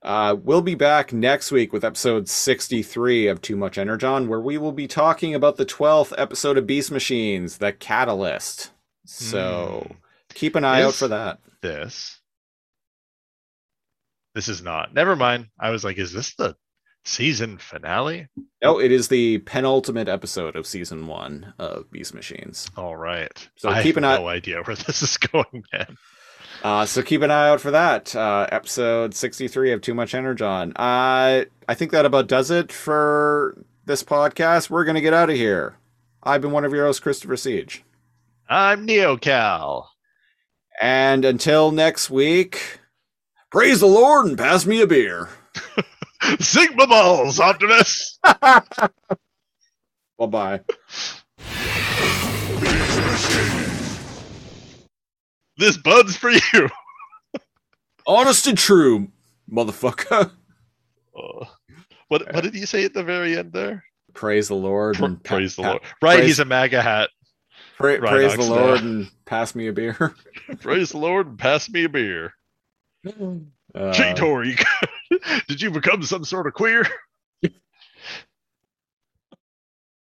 Uh, we'll be back next week with episode 63 of Too Much Energon, where we will be talking about the 12th episode of Beast Machines, The Catalyst. So Hmm. keep an eye out for that. this. This is not. Never mind. I was like, is this the season finale? No, it is the penultimate episode of season one of Beast Machines. All right. So I keep an eye- no idea where this is going, man. Uh, so keep an eye out for that. Uh, episode 63 of Too Much Energon. Uh, I think that about does it for this podcast. We're going to get out of here. I've been one of your hosts, Christopher Siege. I'm NeoCal. And until next week, praise the Lord and pass me a beer. Sigma balls, Optimus. Bye bye. This bud's for you. Honest and true, motherfucker. Uh, what what did you say at the very end there? Praise the Lord Pra- and pa- praise the pa- Lord. Right, praise- he's a MAGA hat. pra- praise the. Lord and pass me a beer. praise the Lord and pass me a beer. Uh, Cheetor, you did you become some sort of queer?